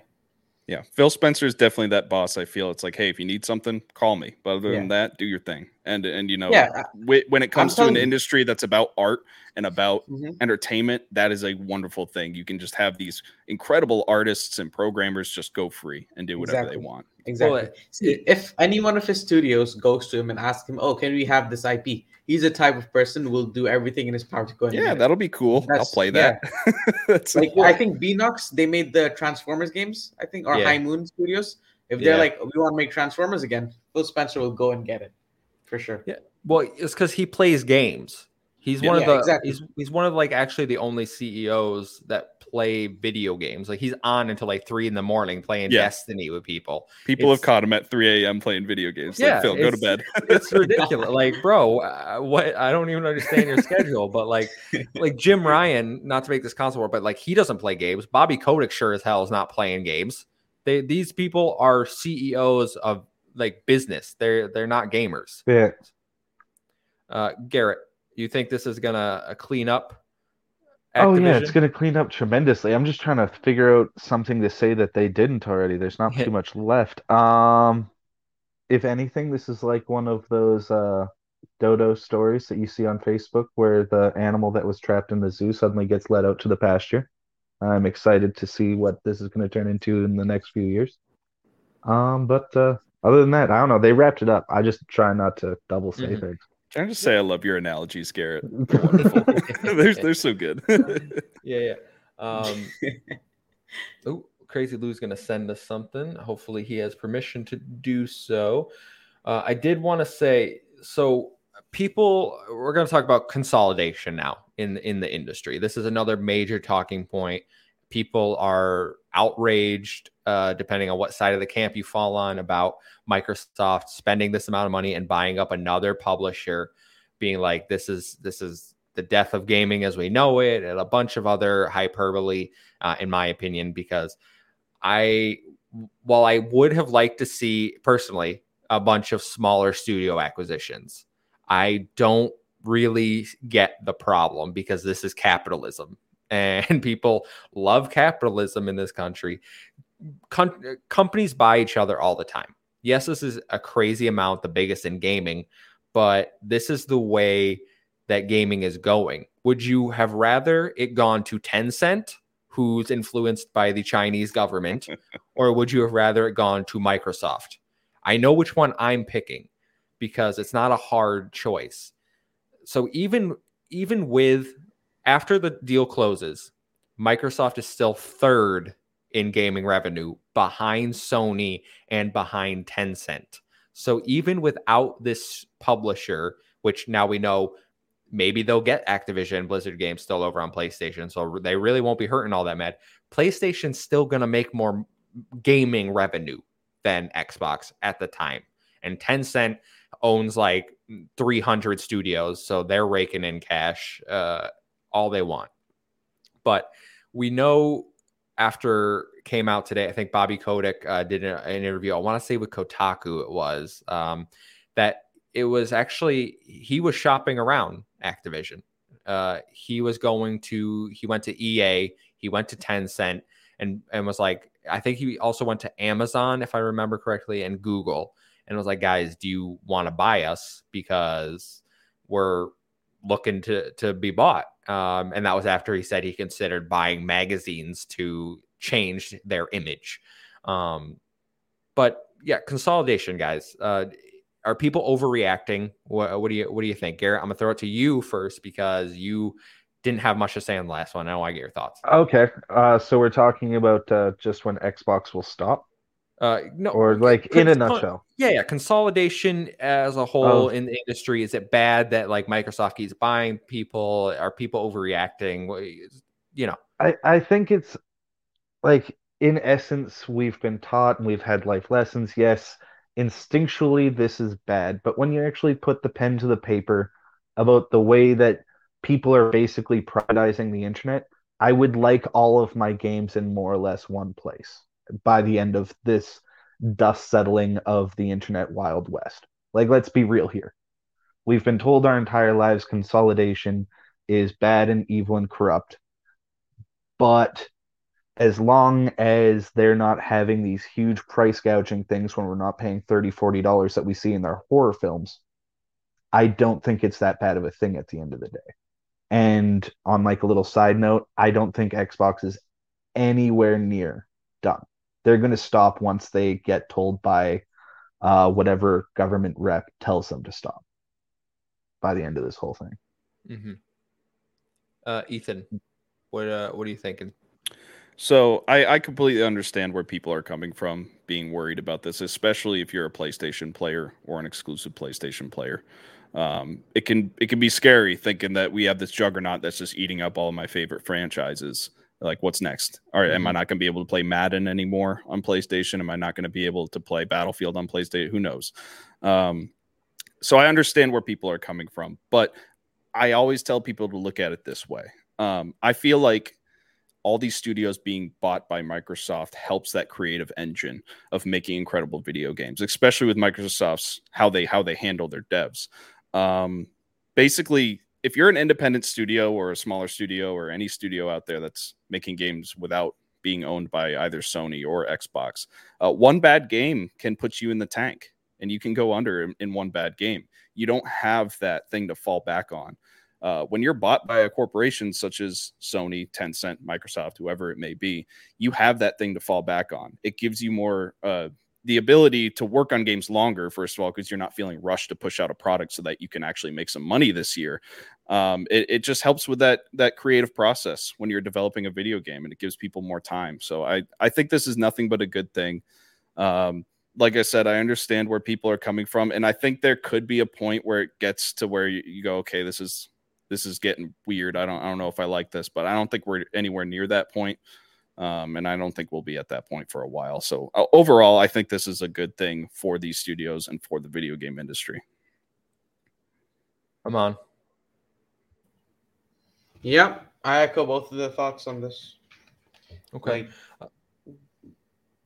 Yeah. Phil Spencer is definitely that boss. I feel it's like, hey, if you need something, call me. But other yeah. than that, do your thing. And and you know, yeah. when it comes to an you. industry that's about art and about mm-hmm. entertainment, that is a wonderful thing. You can just have these incredible artists and programmers just go free and do whatever exactly. they want. Exactly. Well, See, if any one of his studios goes to him and asks him, "Oh, can we have this IP?" he's the type of person who will do everything in his power to go. Yeah, that'll be cool. That's, I'll play that. [laughs] Yeah. like cool. I think Beenox, they made the Transformers games. I think or yeah. High Moon Studios. If they're yeah. like, we want to make Transformers again, Phil Spencer will go and get it for sure. Yeah. Well, it's because he plays games. He's one of the. Exactly. He's he's one of like actually the only CEOs that play video games. Like he's on until like three in the morning playing yeah. Destiny with people. People it's, have caught him at 3 a.m. playing video games. Yeah, like, Phil, go to bed. [laughs] it's [laughs] ridiculous. Like, bro, uh, what? I don't even understand your schedule. But like, [laughs] like Jim Ryan, not to make this console war, but like he doesn't play games. Bobby Kotick sure as hell is not playing games. They these people are CEOs of like business. They're they're not gamers. Yeah. Uh, Garrett, you think this is gonna uh, clean up Activision? Oh yeah, it's going to clean up tremendously. I'm just trying to figure out something to say that they didn't already. There's not too much left. Um, if anything, this is like one of those uh, dodo stories that you see on Facebook, where the animal that was trapped in the zoo suddenly gets let out to the pasture. I'm excited to see what this is going to turn into in the next few years. Um, but uh, other than that, I don't know. They wrapped it up. I just try not to double say mm-hmm. things. Can I just say I love your analogies, Garrett? They're [laughs] wonderful. [laughs] they're, they're so good. yeah, yeah. [laughs] Um, oh, Crazy Lou's going to send us something. Hopefully, he has permission to do so. Uh, I did want to say so. People, we're going to talk about consolidation now in in the industry. This is another major talking point people are outraged, uh, depending on what side of the camp you fall on, about Microsoft spending this amount of money and buying up another publisher, being like, "This is this is the death of gaming as we know it," and a bunch of other hyperbole, uh, in my opinion, because I, while I would have liked to see personally a bunch of smaller studio acquisitions, I don't really get the problem because this is capitalism [laughs] and people love capitalism in this country. Com- companies buy each other all the time. Yes, this is a crazy amount, the biggest in gaming, but this is the way that gaming is going. Would you have rather it gone to Tencent, who's influenced by the Chinese government, [laughs] or would you have rather it gone to Microsoft? I know which one I'm picking because it's not a hard choice. So even even with after the deal closes, Microsoft is still third in gaming revenue behind Sony and behind Tencent. So even without this publisher, which now we know maybe they'll get Activision Blizzard games still over on PlayStation, so they really won't be hurting all that mad. PlayStation's still going to make more gaming revenue than Xbox at the time. And Tencent owns like 300 studios, so they're raking in cash uh, all they want. But we know after came out today, I think Bobby Kotick uh, did an, interview. I want to say with Kotaku it was um, that it was actually he was shopping around Activision. Uh, he was going to he went to EA, he went to Tencent, and and was like I think he also went to Amazon if I remember correctly and Google and was like, guys, do you want to buy us because we're looking to to be bought? Um, and that was after he said he considered buying magazines to change their image. Um, but yeah, consolidation, guys. Uh, are people overreacting? What, what, do you what do you think, Garrett? I'm gonna throw it to you first because you didn't have much to say on the last one. I want to get your thoughts. Okay, uh, so we're talking about uh, just when Xbox will stop. Uh, no, or like in a nutshell. Yeah, yeah. Consolidation as a whole oh. in the industry is it bad that like Microsoft keeps buying people? Are people overreacting? You know, I I think it's like in essence we've been taught and we've had life lessons. Yes, instinctually this is bad, but when you actually put the pen to the paper about the way that people are basically privatizing the internet, I would like all of my games in more or less one place by the end of this dust settling of the internet wild west. Like, let's be real here. We've been told our entire lives consolidation is bad and evil and corrupt. But as long as they're not having these huge price gouging things when we're not paying 30 40 dollars that we see in their horror films i don't think it's that bad of a thing at the end of the day and on like a little side note i don't think xbox is anywhere near done they're going to stop once they get told by uh, whatever government rep tells them to stop by the end of this whole thing. Mm-hmm. Uh, Ethan, what uh, what are you thinking? So I, I completely understand where people are coming from, being worried about this, especially if you're a PlayStation player or an exclusive PlayStation player. Um, it can it can be scary thinking that we have this juggernaut that's just eating up all of my favorite franchises like what's next? All right, am i mm-hmm. not going to be able to play madden anymore on playstation? Am i not going to be able to play battlefield on playstation? Who knows? Um, so i understand where people are coming from but i always tell people to look at it this way. Um, i feel like all these studios being bought by microsoft helps that creative engine of making incredible video games especially with microsoft's how they how they handle their devs. Um, basically if you're an independent studio or a smaller studio or any studio out there that's making games without being owned by either Sony or Xbox, uh, one bad game can put you in the tank and you can go under in, in one bad game. You don't have that thing to fall back on. Uh, when you're bought by a corporation such as Sony, Tencent, Microsoft, whoever it may be, you have that thing to fall back on. It gives you more uh, the ability to work on games longer, first of all, because you're not feeling rushed to push out a product so that you can actually make some money this year. Um, it, it just helps with that that creative process when you're developing a video game, and it gives people more time. So I I think this is nothing but a good thing. Um, like I said, I understand where people are coming from, and I think there could be a point where it gets to where you, you go, okay, this is this is getting weird. I don't I don't know if I like this, but I don't think we're anywhere near that point. Um, and I don't think we'll be at that point for a while. So uh, overall, I think this is a good thing for these studios and for the video game industry. Come on. Yep, I echo both of the thoughts on this. Okay. Like,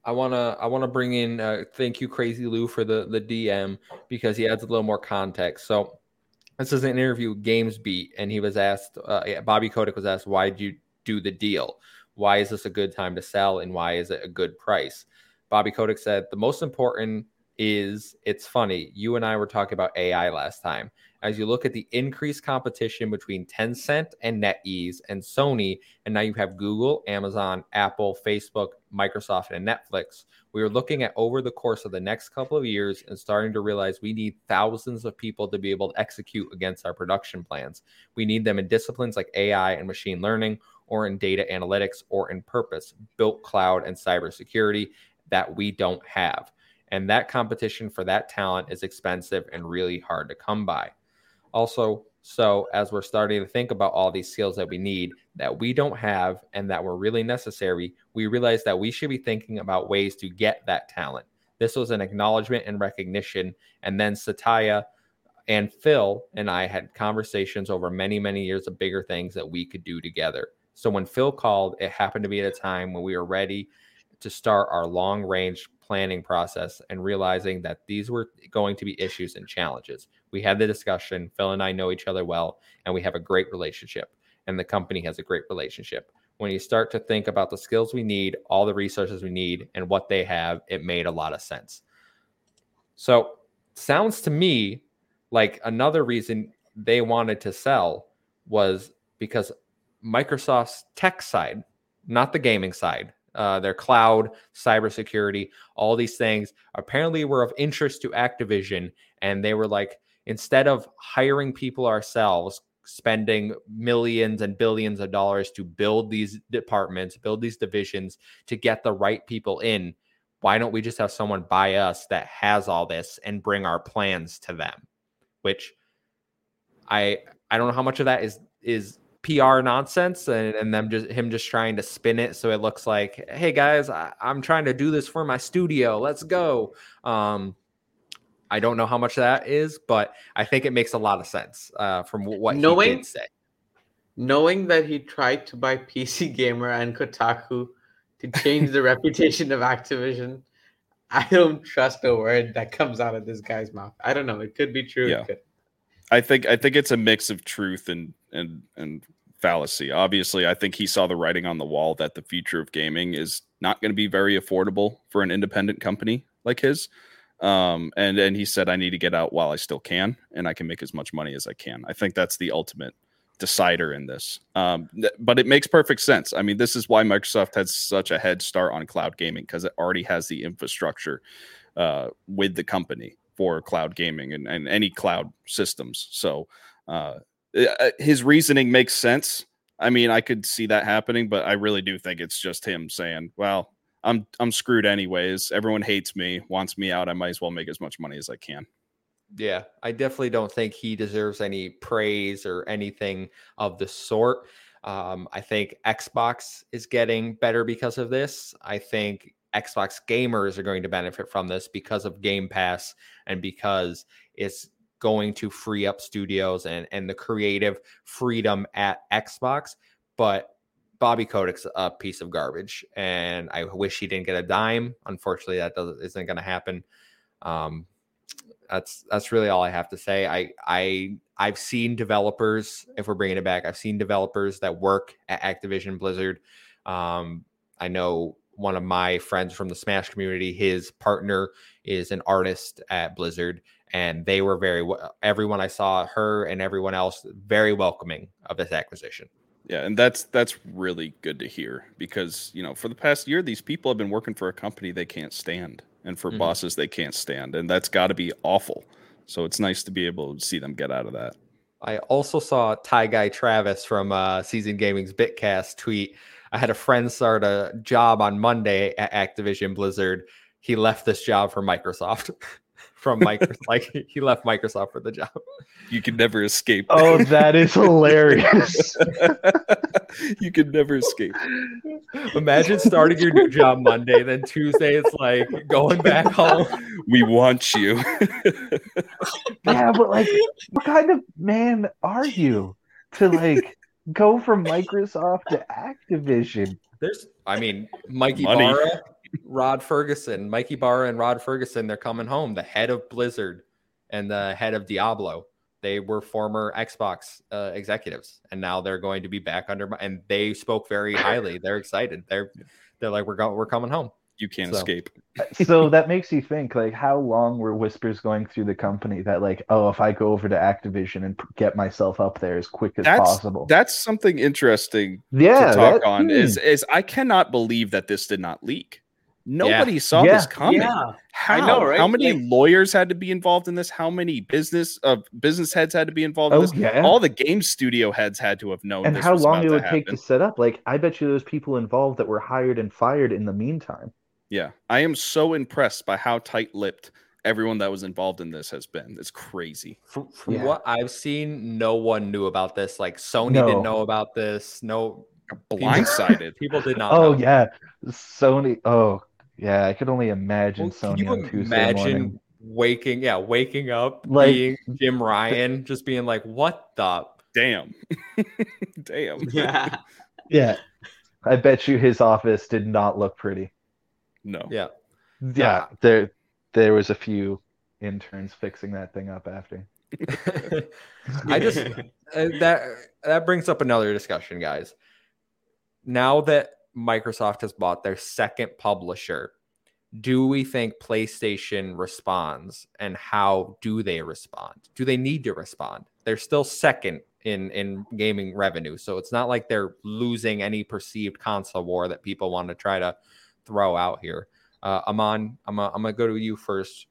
I wanna I wanna bring in uh, thank you Crazy Lou for the the DM because he adds a little more context. So this is an interview with GamesBeat, and he was asked uh, Bobby Kotick was asked why did you do the deal? Why is this a good time to sell, and why is it a good price? Bobby Kotick said the most important is it's funny. You and I were talking about AI last time as you look at the increased competition between Tencent and NetEase and Sony, and now you have Google, Amazon, Apple, Facebook, Microsoft, and Netflix. We are looking at over the course of the next couple of years and starting to realize we need thousands of people to be able to execute against our production plans. We need them in disciplines like AI and machine learning, or in data analytics, or in purpose built cloud and cybersecurity that we don't have. And that competition for that talent is expensive and really hard to come by. Also, so as we're starting to think about all these skills that we need that we don't have and that were really necessary, we realized that we should be thinking about ways to get that talent. This was an acknowledgement and recognition. And then Satya and Phil and I had conversations over many, many years of bigger things that we could do together. So when Phil called, it happened to be at a time when we were ready to start our long range planning process and realizing that these were going to be issues and challenges. We had the discussion. Phil and I know each other well, and we have a great relationship, and the company has a great relationship. When you start to think about the skills we need, all the resources we need, and what they have, it made a lot of sense. So, sounds to me like another reason they wanted to sell was because Microsoft's tech side, not the gaming side, uh, their cloud, cybersecurity, all these things apparently were of interest to Activision. And they were like, instead of hiring people ourselves, spending millions and billions of dollars to build these departments, build these divisions to get the right people in, why don't we just have someone buy us that has all this and bring our plans to them? Which I I don't know how much of that is is PR nonsense and, and them just him just trying to spin it so it looks like, hey guys, I, am trying to do this for my studio. Let's go. Um, I don't know how much that is, but I think it makes a lot of sense uh, from what knowing, he did say. Knowing that he tried to buy PC Gamer and Kotaku to change the [laughs] reputation of Activision, I don't trust a word that comes out of this guy's mouth. I don't know. It could be true. Yeah. I think I think it's a mix of truth and and and fallacy. Obviously, I think he saw the writing on the wall that the future of gaming is not going to be very affordable for an independent company like his. Um, and and he said, I need to get out while I still can, and I can make as much money as I can. I think that's the ultimate decider in this. Um, th- but it makes perfect sense. I mean, this is why Microsoft has such a head start on cloud gaming because it already has the infrastructure uh, with the company for cloud gaming and, and any cloud systems. So uh, his reasoning makes sense. I mean, I could see that happening, but I really do think it's just him saying, "Well, I'm I'm screwed anyways. Everyone hates me, wants me out. I might as well make as much money as I can." Yeah, I definitely don't think he deserves any praise or anything of the sort. Um, I think Xbox is getting better because of this. I think Xbox gamers are going to benefit from this because of Game Pass and because it's going to free up studios and and the creative freedom at Xbox. But Bobby Kotick's a piece of garbage, and I wish he didn't get a dime. Unfortunately, that doesn't isn't going to happen. Um, that's that's really all I have to say. I I I've seen developers, if we're bringing it back, I've seen developers that work at Activision Blizzard. Um, I know one of my friends from the Smash community. His partner is an artist at Blizzard, and they were very everyone I saw her and everyone else very welcoming of this acquisition. Yeah, and that's that's really good to hear because you know for the past year these people have been working for a company they can't stand and for mm-hmm. bosses they can't stand, and that's got to be awful. So it's nice to be able to see them get out of that. I also saw Ty Guy Travis from uh, Season Gaming's Bitcast tweet. I had a friend start a job on Monday at Activision Blizzard. He left this job for Microsoft. [laughs] from Microsoft. [laughs] like he left Microsoft for the job. You can never escape. Oh, that is [laughs] hilarious. you can never escape. Imagine starting your new job Monday, then Tuesday it's like going back home. We want you. [laughs] yeah, but like, what kind of man are you to like go from Microsoft to Activision? There's, I mean, Mikey Money. Barra, Rod Ferguson, Mike Ybarra and Rod Ferguson, they're coming home. The head of Blizzard and the head of Diablo. They were former Xbox uh, executives, and now they're going to be back under. my- And they spoke very highly. They're excited. They're they're like, we're going, we're coming home. You can't So- escape. [laughs] so that makes you think like how long were whispers going through the company that like oh if i go over to activision and p- get myself up there as quick as That's possible that's something interesting yeah to talk that- on. hmm. Is is I cannot believe that this did not leak. Nobody saw Yeah. this coming. Yeah. How? know, right? How many Like- lawyers had to be involved in this? How many business uh, business heads had to be involved in oh this? yeah All the game studio heads had to have known. and this how was long about it to would take to set up like i bet you there's people involved that were hired and fired in the meantime Yeah, I am so impressed by how tight-lipped everyone that was involved in this has been. It's crazy. From, from Yeah. what I've seen, no one knew about this. Like Sony No. didn't know about this. No, Blindsided. people did not. oh know. yeah sony oh yeah i could only imagine Well, can sony you on tuesday imagine morning waking, yeah, waking up, Like- being [laughs] Jim Ryan, just being like, "What the?" Damn. [laughs] Damn. [laughs] Yeah. yeah i bet you his office did not look pretty No. Yeah, yeah there there was a few interns fixing that thing up after I just uh, that that brings up another discussion, guys. Now that Microsoft has bought their second publisher, do we think PlayStation responds, and how do they respond? Do they need to respond? They're still second in in gaming revenue, so it's not like they're losing any perceived console war that people want to try to throw out here. Uh, I'm gonna, I'm gonna go to you first.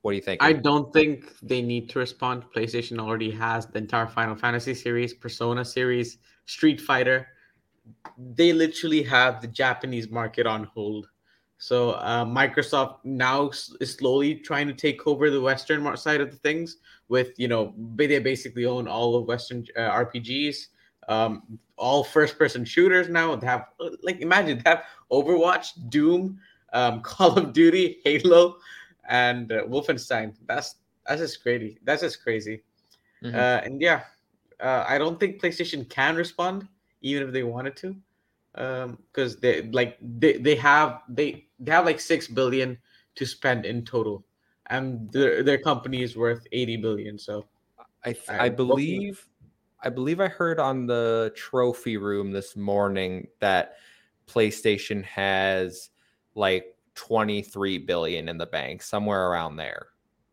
What do you think? I don't think they need to respond. PlayStation already has the entire Final Fantasy series, Persona series, Street Fighter. They literally have the Japanese market on hold. So uh, Microsoft now is slowly trying to take over the Western side of the things. With you know, they basically own all of Western uh, RPGs, um, all first-person shooters now. They have like imagine they have Overwatch, Doom, um, [laughs] Call of Duty, Halo and uh, Wolfenstein. That's that's just crazy. That's just crazy. Mhm. Uh, and yeah, uh, I don't think PlayStation can respond even if they wanted to, um, because they like they, they have they they have like six billion to spend in total, and their their company is worth eighty billion. So I th- I- I believe I believe I heard on the trophy room this morning that PlayStation has like 23 billion in the bank, somewhere around there.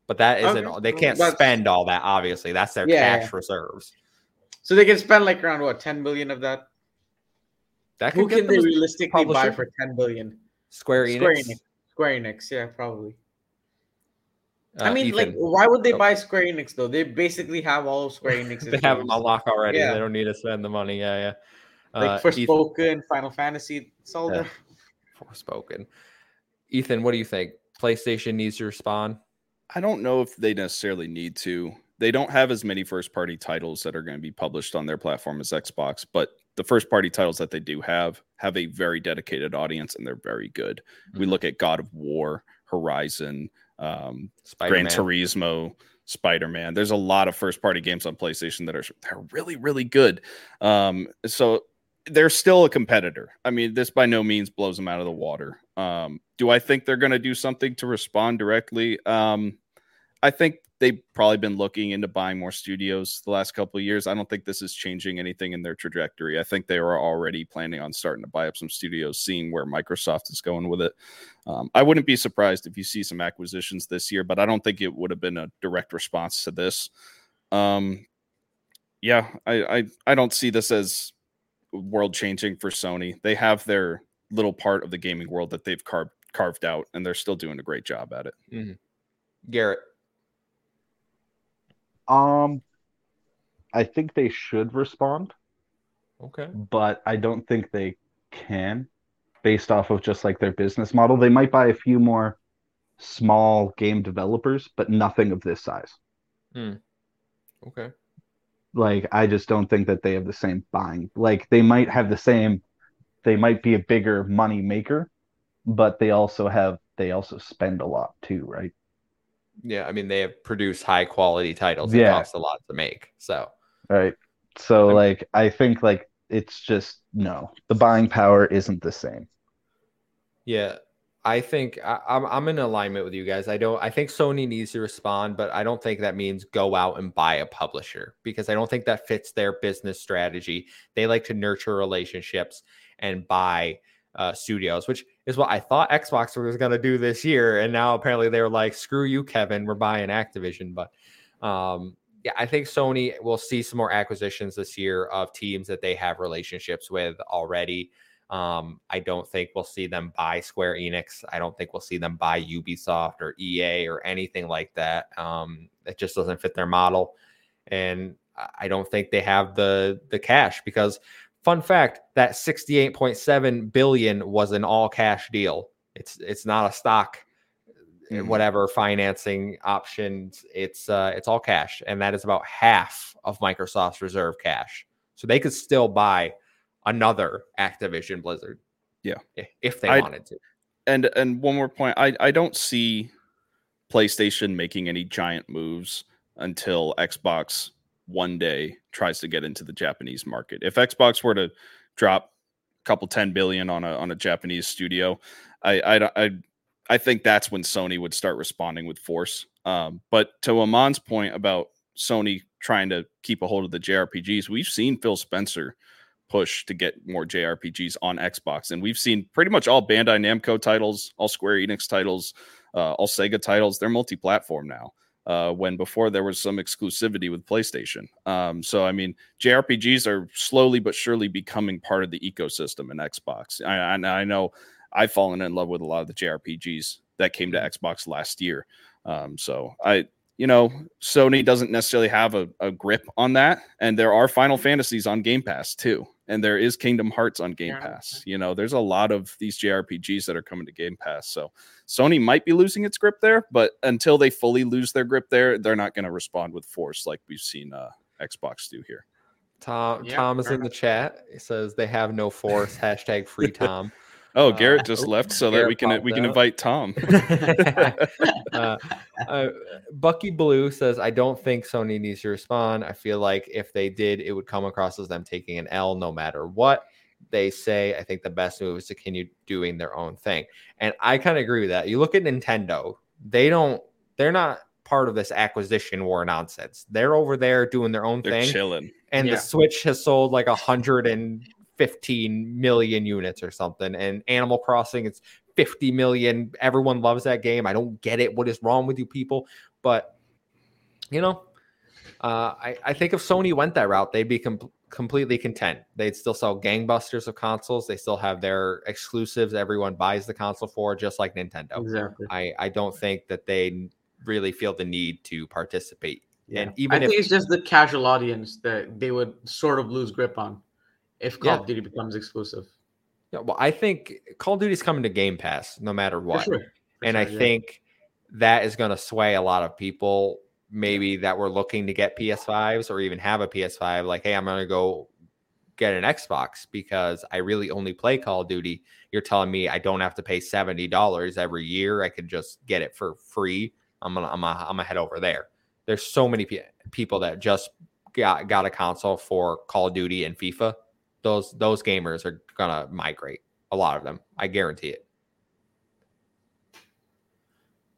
But that isn't Okay, they can't that's- spend all that obviously. That's their Yeah, cash reserves. So they can spend like around what ten billion of that. That Who could get can they them realistically buy for ten billion? Square Enix. Square Enix. Square Enix, yeah, probably. I Uh, mean, like, why would they buy Square Enix though? They basically have all of Square [laughs] Enix. they have them on lock already. Yeah. They don't need to spend the money. Yeah, yeah. Like Uh, First Ethan- Spoken, Final Fantasy, it's all Yeah. there. Forspoken. Ethan, what do you think? PlayStation needs to respond. I don't know if they necessarily need to. They don't have as many first party titles that are going to be published on their platform as Xbox, but the first party titles that they do have have a very dedicated audience and they're very good. We Mhm. look at God of War, Horizon, um, Spider-Man. Gran Turismo, Spider Man. There's a lot of first party games on PlayStation that are they're really really good. Um, so they're still a competitor. I mean, this by no means blows them out of the water. Um, do I think they're going to do something to respond directly? Um, I think they've probably been looking into buying more studios the last couple of years. I don't think this is changing anything in their trajectory. I think they were already planning on starting to buy up some studios, seeing where Microsoft is going with it. Um, I wouldn't be surprised if you see some acquisitions this year, but I don't think it would have been a direct response to this. Um, yeah, I, I I don't see this as world changing for Sony. They have their little part of the gaming world that they've carved carved out, and they're still doing a great job at it. Garrett. Um, I think they should respond, Okay. but I don't think they can, based off of just like their business model. They might buy a few more small game developers, but nothing of this size. Okay. Like I just don't think that they have the same buying. Like they might have the same they might be a bigger money maker, but they also have they also spend a lot too, right? Yeah, I mean they have produced high quality titles Yeah. cost a lot to make. So Right. So I'm- like I think like it's just no. The buying power isn't the same. yeah, I think I, I'm I'm in alignment with you guys. I don't. I think Sony needs to respond, but I don't think that means go out and buy a publisher because I don't think that fits their business strategy. They like to nurture relationships and buy uh, studios, which is what I thought Xbox was going to do this year, and now apparently they're like, "Screw you, Kevin, we're buying Activision." But um, yeah, I think Sony will see some more acquisitions this year of teams that they have relationships with already. Um, I don't think we'll see them buy Square Enix. I don't think we'll see them buy Ubisoft or EA or anything like that. Um, it just doesn't fit their model, and I- don't think they have the the cash because. Fun fact: that sixty-eight point seven billion was an all cash deal. It's it's not a stock, uh, Mhm. whatever financing options. It's uh it's all cash, and that is about half of Microsoft's reserve cash. So they could still buy another Activision Blizzard. Yeah. If they I- wanted to. and and one more point i i don't see playstation making any giant moves until xbox one day tries to get into the japanese market if xbox were to drop a couple 10 billion on a on a japanese studio i i i, I think that's when sony would start responding with force um, but to amon's point about sony trying to keep a hold of the jrpgs we've seen phil spencer push to get more JRPGs on Xbox. And we've seen pretty much all Bandai Namco titles, all Square Enix titles, uh, all Sega titles. They're multi platform now. Uh, when before there was some exclusivity with PlayStation. Um, so, I mean, JRPGs are slowly but surely becoming part of the ecosystem in Xbox. I, I, I know I've fallen in love with a lot of the JRPGs that came to Xbox last year. Um, so, I, you know, Sony doesn't necessarily have a, a grip on that. And there are Final Fantasies on Game Pass too. And there is Kingdom Hearts on Game Yeah. Pass. You know, there's a lot of these JRPGs that are coming to Game Pass. So Sony might be losing its grip there, but until they fully lose their grip there, they're not going to respond with force like we've seen uh, Xbox do here. Tom Yeah, Tom is fair in the chat. He says they have no force. Hashtag free [laughs] Tom. Oh, Uh, Garrett just left so that we can we can out. invite Tom. [laughs] uh, uh, Bucky Blue says, I don't think Sony needs to respond. I feel like if they did, it would come across as them taking an L no matter what they say. I think the best move is to continue doing their own thing. And I kind of agree with that. You look at Nintendo, they don't, they're not part of this acquisition war nonsense. They're over there doing their own They're thing chilling. and Yeah. the Switch has sold like 115 million units or something. And Animal Crossing, it's 50 million. Everyone loves that game. I don't get it. What is wrong with you people? But you know, uh, I, I think if Sony went that route, they'd be com- completely content. They'd still sell gangbusters of consoles. They still have their exclusives. Everyone buys the console for, just like Nintendo. Exactly. I, I don't think that they really feel the need to participate. Yeah. And even I if think it's just the casual audience that they would sort of lose grip on if Call Yeah. of Duty becomes exclusive. Yeah, well, I think Call of Duty's coming to Game Pass no matter what. sure. And I yeah. think that is going to sway a lot of people, maybe that were looking to get PS5s or even have a PS5. Like, hey, I'm going to go get an Xbox because I really only play Call of Duty. You're telling me I don't have to pay seventy dollars every year. I could just get it for free. I'm gonna, I'm gonna, I'm gonna head over there. There's so many pe- people that just got got a console for Call of Duty and FIFA. Those those gamers are gonna migrate. A lot of them, I guarantee it.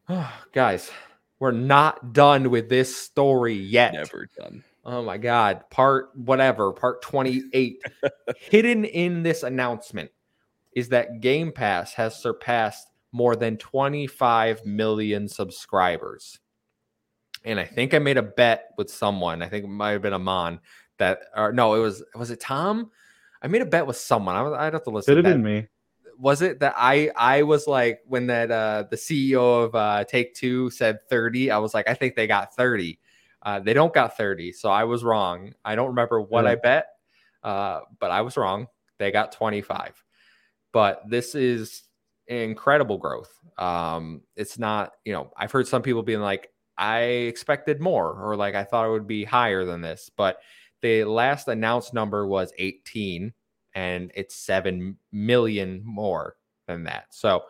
[sighs] Guys, we're not done with this story yet. Never done. Oh my God. Part whatever, part 28. [laughs] Hidden in this announcement is that Game Pass has surpassed more than 25 million subscribers. And I think I made a bet with someone. I think it might have been Amon that, or no, it was, was it Tom? I made a bet with someone. I I'd have to listen. Could have been me. was it that I I was like when that uh the CEO of uh Take Two said 30, I was like, I think they got 30. Uh they don't got 30, so I was wrong. I don't remember what I bet, uh, but I was wrong. They got 25. But this is incredible growth. Um, it's not, you know, I've heard some people being like, I expected more, or like I thought it would be higher than this, but the last announced number was 18, and it's seven million more than that. So,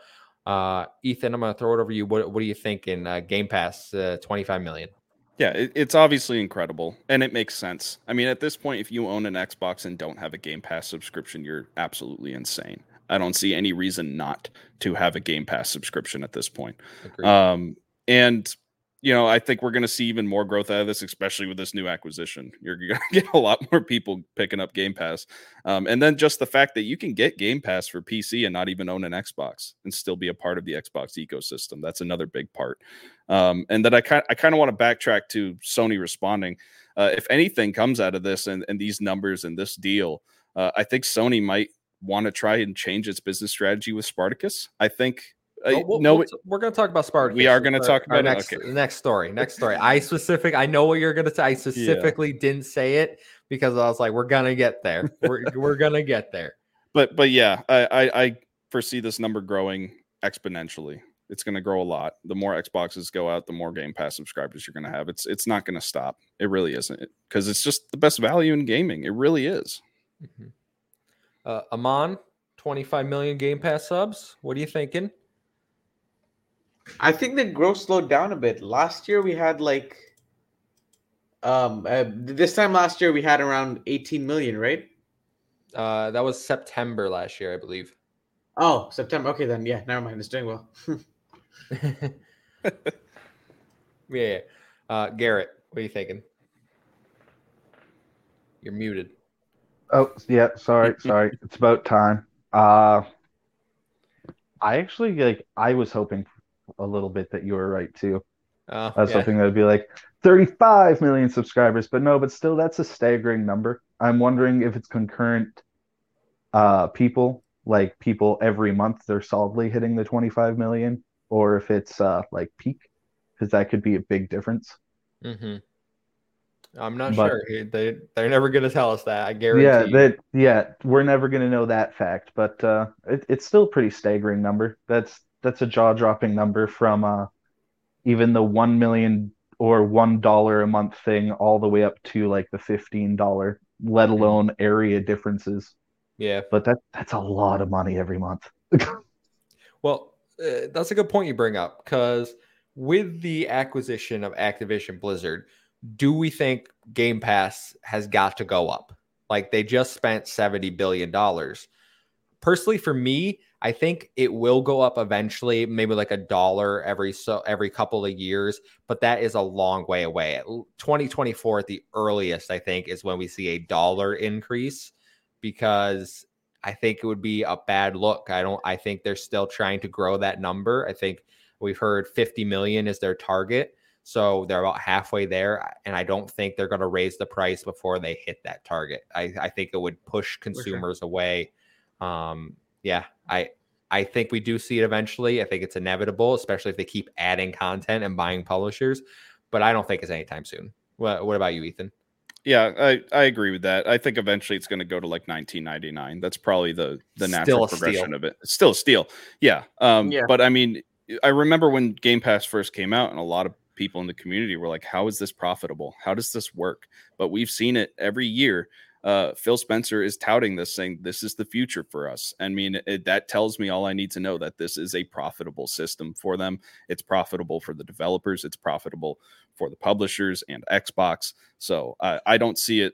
uh, Ethan, I'm going to throw it over to you. What, what are you thinking? Uh, Game Pass, uh, 25 million. Yeah, it, it's obviously incredible and it makes sense. I mean, at this point, if you own an Xbox and don't have a Game Pass subscription, you're absolutely insane. I don't see any reason not to have a Game Pass subscription at this point. Um, and you know, I think we're going to see even more growth out of this, especially with this new acquisition. You're going [laughs] to get a lot more people picking up Game Pass, um, and then just the fact that you can get Game Pass for PC and not even own an Xbox and still be a part of the Xbox ecosystem. That's another big part. Um, and then I kind I kind of want to backtrack to Sony responding. Uh, if anything comes out of this and, and these numbers and this deal, uh, I think Sony might want to try and change its business strategy with Spartacus. I think uh, we'll, no, we'll, we're going to talk about Spartacus. We are going to talk about next okay. next story. Next story. [laughs] I specific. I know what you're going to say. I specifically yeah. didn't say it because I was like, we're going to get there. [laughs] We're we're going to get there. But but yeah, I, I I foresee this number growing exponentially. It's going to grow a lot. The more Xboxes go out, the more Game Pass subscribers you're going to have. It's it's not going to stop. It really isn't because it's just the best value in gaming. It really is. Mm-hmm. Uh, Amon, 25 million Game Pass subs. What are you thinking? I think the growth slowed down a bit. Last year we had like um uh, this time last year we had around 18 million, right? Uh that was September last year, I believe. Oh, September. Okay then. Yeah, never mind. It's doing well. [laughs] yeah. Uh Garrett, what are you thinking? You're muted. Oh, yeah, sorry, [laughs] sorry. it's about time. Uh I actually like I was hoping a little bit that you were right too. Oh, I was yeah. hoping that would be like 35 million subscribers, but no, but still, that's a staggering number. I'm wondering if it's concurrent uh, people, like people every month, they're solidly hitting the 25 million, or if it's uh, like peak, because that could be a big difference. Mm-hmm. I'm not But- sure. They they're never gonna tell us that. I guarantee. Yeah, that yeah, we're never gonna know that fact, but uh, it, it's still a pretty staggering number. That's that's a jaw dropping number from uh, even the one million or one dollar a month thing all the way up to like the fifteen dollar, let alone area differences. yeah. But that that's a lot of money every month. [laughs] Well, uh, that's a good point you bring up because with the acquisition of Activision Blizzard, do we think Game Pass has got to go up? Like they just spent $70 billion. Personally, for me, I think it will go up eventually, maybe like a dollar every so every couple of years, but that is a long way away. At 2024 at the earliest, I think, is when we see a dollar increase because I think it would be a bad look. I don't I think they're still trying to grow that number. I think we've heard 50 million is their target. So they're about halfway there. And I don't think they're going to raise the price before they hit that target. I, I think it would push consumers away. Um, yeah, I I think we do see it eventually. I think it's inevitable, especially if they keep adding content and buying publishers. But I don't think it's anytime soon. What, what about you, Ethan? Yeah, I, I agree with that. I think eventually it's going to go to like 1999. That's probably the the natural progression steal. of it. It's still a steal. Yeah. Um Yeah. but I mean I remember when Game Pass first came out and a lot of people in the community were like how is this profitable? How does this work? But we've seen it every year. Uh, Phil Spencer is touting this, saying this is the future for us. I mean, it, that tells me all I need to know that this is a profitable system for them. It's profitable for the developers. It's profitable for the publishers and Xbox. So uh, I don't see it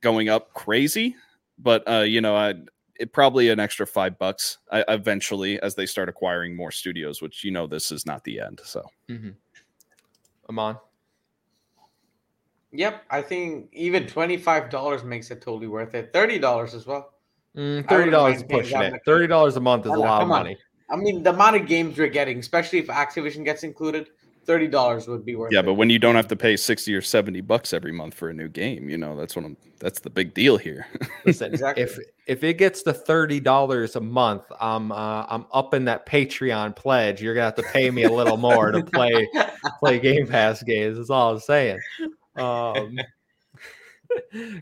going up crazy, but uh, you know, I it probably an extra five bucks uh, eventually as they start acquiring more studios. Which you know, this is not the end. So Mm-hmm. Amon? Yep, I think even twenty five dollars makes it totally worth it. Thirty dollars as well. Mm, Thirty dollars mind is paying pushing it. Thirty dollars a month is a lot of come on. money. I mean, the amount of games you're getting, especially if Activision gets included, thirty dollars would be worth it. yeah, it. but when you don't have to pay sixty or seventy bucks every month for a new game, you know that's what I'm. That's the big deal here. [laughs] Listen, Exactly. if if it gets to thirty dollars a month, I'm uh, I'm upping that Patreon pledge. You're gonna have to pay me a little more to play [laughs] play Game Pass games. That's all I'm saying. Um, [laughs]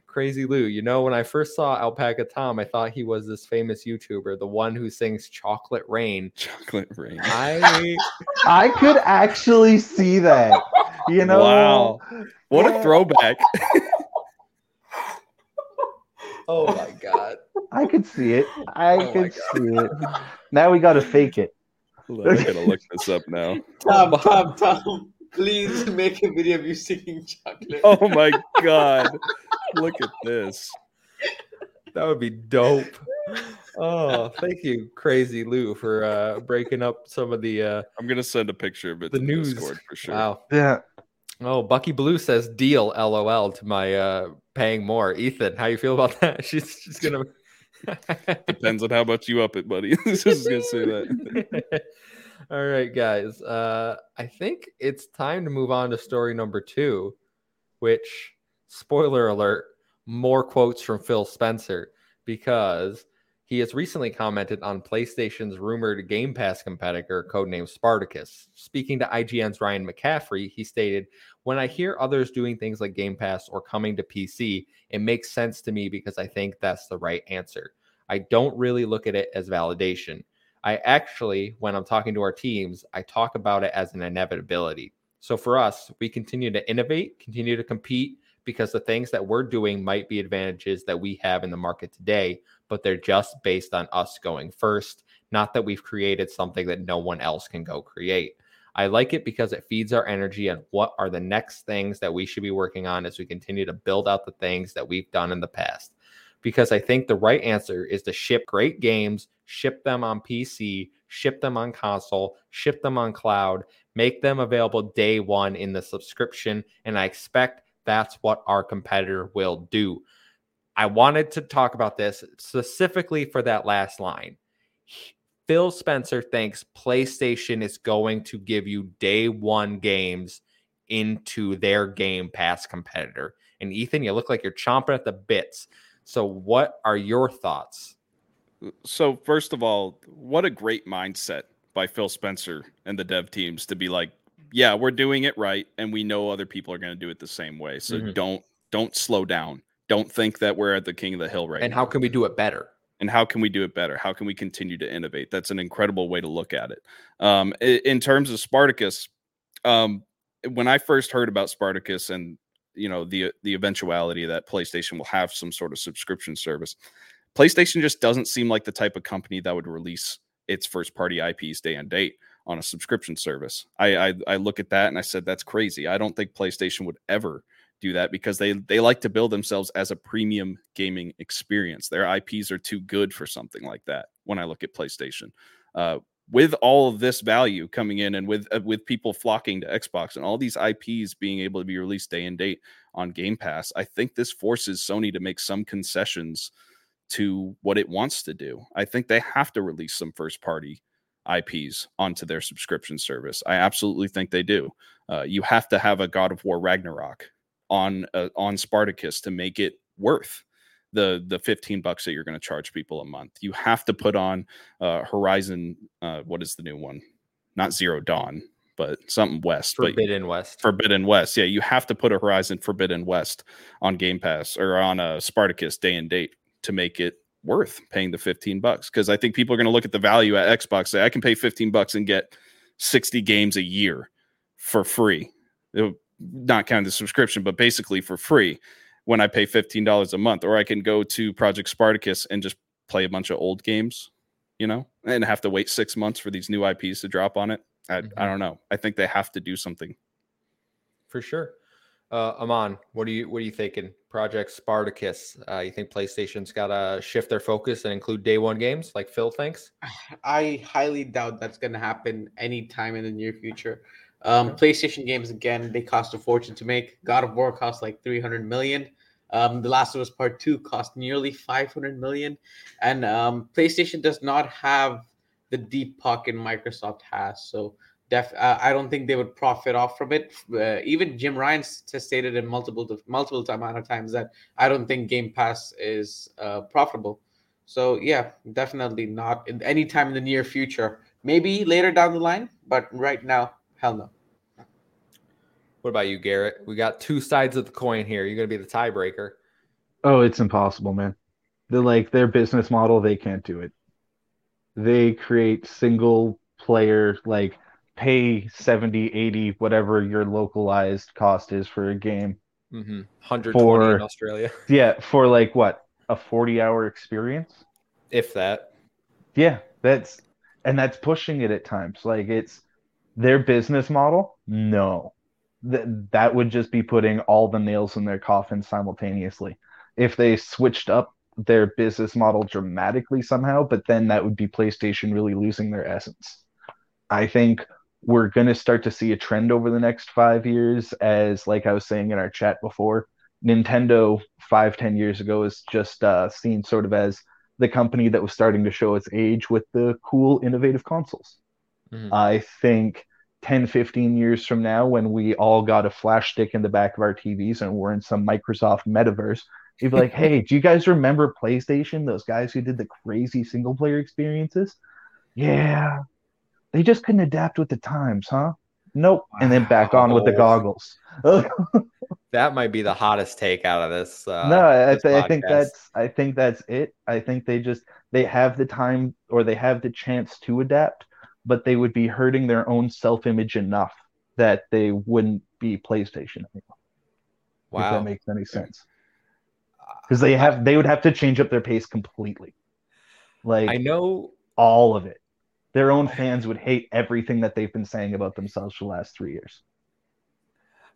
Crazy Lou, you know, when I first saw Alpaca Tom, I thought he was this famous YouTuber, the one who sings Chocolate Rain. Chocolate rain. I [laughs] I could actually see that. You know, Wow. What a throwback. [laughs] oh my god. I could see it. I Oh could see it. Now we got to fake it. Hold on, I gotta look this up now. Tom, Tom, Tom, please make a video of you singing chocolate. Oh my god. Look at this. That would be dope. Oh, thank you, Crazy Lou, for uh breaking up some of the uh I'm gonna send a picture of it the to news. Discord for sure. Wow. Yeah. Oh, Bucky Blue says deal LOL to my uh paying more. Ethan, how you feel about that? [laughs] She's she's gonna Depends on how much you up it, buddy. [laughs] Just gonna say that. [laughs] All right, guys. Uh I think it's time to move on to story number two, which spoiler alert, more quotes from Phil Spencer because he has recently commented on PlayStation's rumored Game Pass competitor, codenamed Spartacus. Speaking to IGN's Ryan McCaffrey, he stated, When I hear others doing things like Game Pass or coming to PC, it makes sense to me because I think that's the right answer. I don't really look at it as validation. I actually, when I'm talking to our teams, I talk about it as an inevitability. So for us, we continue to innovate, continue to compete because the things that we're doing might be advantages that we have in the market today, but they're just based on us going first, not that we've created something that no one else can go create. I like it because it feeds our energy on what are the next things that we should be working on as we continue to build out the things that we've done in the past. Because I think the right answer is to ship great games, ship them on PC, ship them on console, ship them on cloud, make them available day one in the subscription. And I expect that's what our competitor will do. I wanted to talk about this specifically for that last line. Phil Spencer thinks PlayStation is going to give you day one games into their Game Pass competitor. And Ethan, you look like you're chomping at the bits. So, what are your thoughts? So first of all, what a great mindset by Phil Spencer and the dev teams to be like, yeah, we're doing it right, and we know other people are going to do it the same way. So Mhm. don't don't slow down. Don't think that we're at the king of the hill right And now. how can we do it better? and how can we do it better? How can we continue to innovate? That's an incredible way to look at it. Um, in terms of Spartacus, um, when I first heard about Spartacus and you know the the eventuality that PlayStation will have some sort of subscription service, PlayStation just doesn't seem like the type of company that would release its first party IPs day and date on a subscription service. I, I I look at that and I said that's crazy. I don't think PlayStation would ever do that because they they like to build themselves as a premium gaming experience. Their IPs are too good for something like that. When I look at PlayStation, uh, with all of this value coming in and with uh, with people flocking to Xbox and all these IPs being able to be released day and date on Game Pass, I think this forces Sony to make some concessions to what it wants to do. I think they have to release some first party IPs onto their subscription service. I absolutely think they do. Uh, you have to have a God of War Ragnarok on uh, on Spartacus to make it worth the the 15 bucks that you're going to charge people a month. You have to put on uh, Horizon uh, what is the new one? Not Zero Dawn, but something West. but Forbidden West. Forbidden West. Yeah, you have to put a Horizon Forbidden West on Game Pass or on a Spartacus day and date to make it worth paying the 15 bucks. Because I think people are going to look at the value at Xbox, say, I can pay 15 bucks and get 60 games a year for free. It- not counting the subscription, but basically for free when I pay $15 a month. Or I can go to Project Spartacus and just play a bunch of old games, you know, and have to wait six months for these new IPs to drop on it. I, Mhm. I don't know. I think they have to do something. for sure. Uh, Amon, what are you what are you thinking? Project Spartacus. Uh, you think PlayStation's got to shift their focus and include day one games like Phil thinks? [sighs] I highly doubt that's going to happen anytime in the near future. Um, PlayStation games again, they cost a fortune to make. God of War cost like 300 million. Um, the Last of Us Part Two cost nearly 500 million, and um, PlayStation does not have the deep pocket Microsoft has. So, def- uh, I don't think they would profit off from it. Uh, even Jim Ryan has stated in multiple multiple amount of times that I don't think Game Pass is uh, profitable. So yeah, definitely not in any time in the near future. Maybe later down the line, but right now, hell no. What about you, Garrett? We got two sides of the coin here. You're gonna be the tiebreaker. Oh, it's impossible, man. They're like their business model, they can't do it. They create single player, like pay 70, 80, whatever your localized cost is for a game. Mm-hmm. 120 For- in Australia, [laughs] Yeah, for like what, a 40 hour experience? if that. Yeah, that's and that's pushing it at times. Like it's their business model. No, that that would just be putting all the nails in their coffin simultaneously. If they switched up their business model dramatically somehow, but then that would be PlayStation really losing their essence. I think we're going to start to see a trend over the next five years, as like I was saying in our chat before, Nintendo five ten years ago is just uh, seen sort of as the company that was starting to show its age with the cool, innovative consoles. Mhm. I think 10, 15 years from now, when we all got a flash stick in the back of our TVs and we're in some Microsoft metaverse, you'd be like, [laughs] hey, do you guys remember PlayStation? Those guys who did the crazy single player experiences? Yeah. They just couldn't adapt with the times, huh? Nope. And then back on with the goggles. [laughs] That might be the hottest take out of this. Uh, no, I, this I think that's I think that's it. I think they just they have the time or they have the chance to adapt, but they would be hurting their own self-image enough that they wouldn't be PlayStation anymore. Wow. If that makes any sense. Uh, because they have they would have to change up their pace completely. Like I know. all of it. Their own fans would hate everything that they've been saying about themselves for the last three years.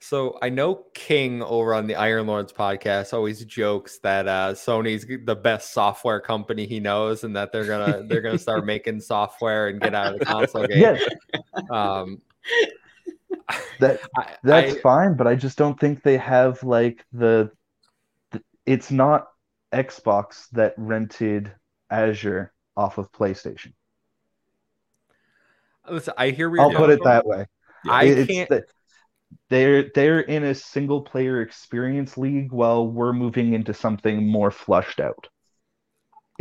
So I know King over on the Iron Lords podcast always jokes that uh, Sony's the best software company he knows, and that they're gonna they're gonna start [laughs] making software and get out of the console [laughs] game. Yeah, Um, that [laughs] That's I- fine, but I just don't think they have like the, the it's not Xbox that rented Azure off of PlayStation. listen. I hear I'll put it that way. I it's can't. that they're they're in a single player experience league while we're moving into something more flushed out.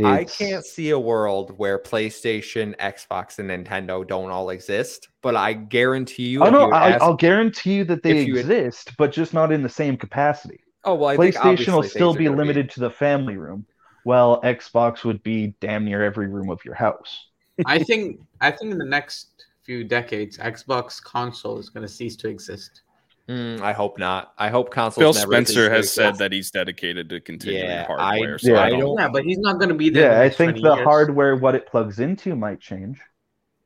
I can't see a world where PlayStation, Xbox, and Nintendo don't all exist. But I guarantee you, Oh if no, you I, ask- I'll guarantee you that they if you had- exist, but just not in the same capacity. oh well, I think PlayStation will still things are be limited to the family room, while Xbox would be damn near every room of your house. I think I think in the next few decades, Xbox console is going to cease to exist. Mm, I hope not. I hope console. Phil never Spencer has said exist. that he's dedicated to continuing Yeah, hardware. I- so yeah, I I don't. don't- Yeah, but he's not going to be there. Yeah, I think the years. hardware, what it plugs into, might change.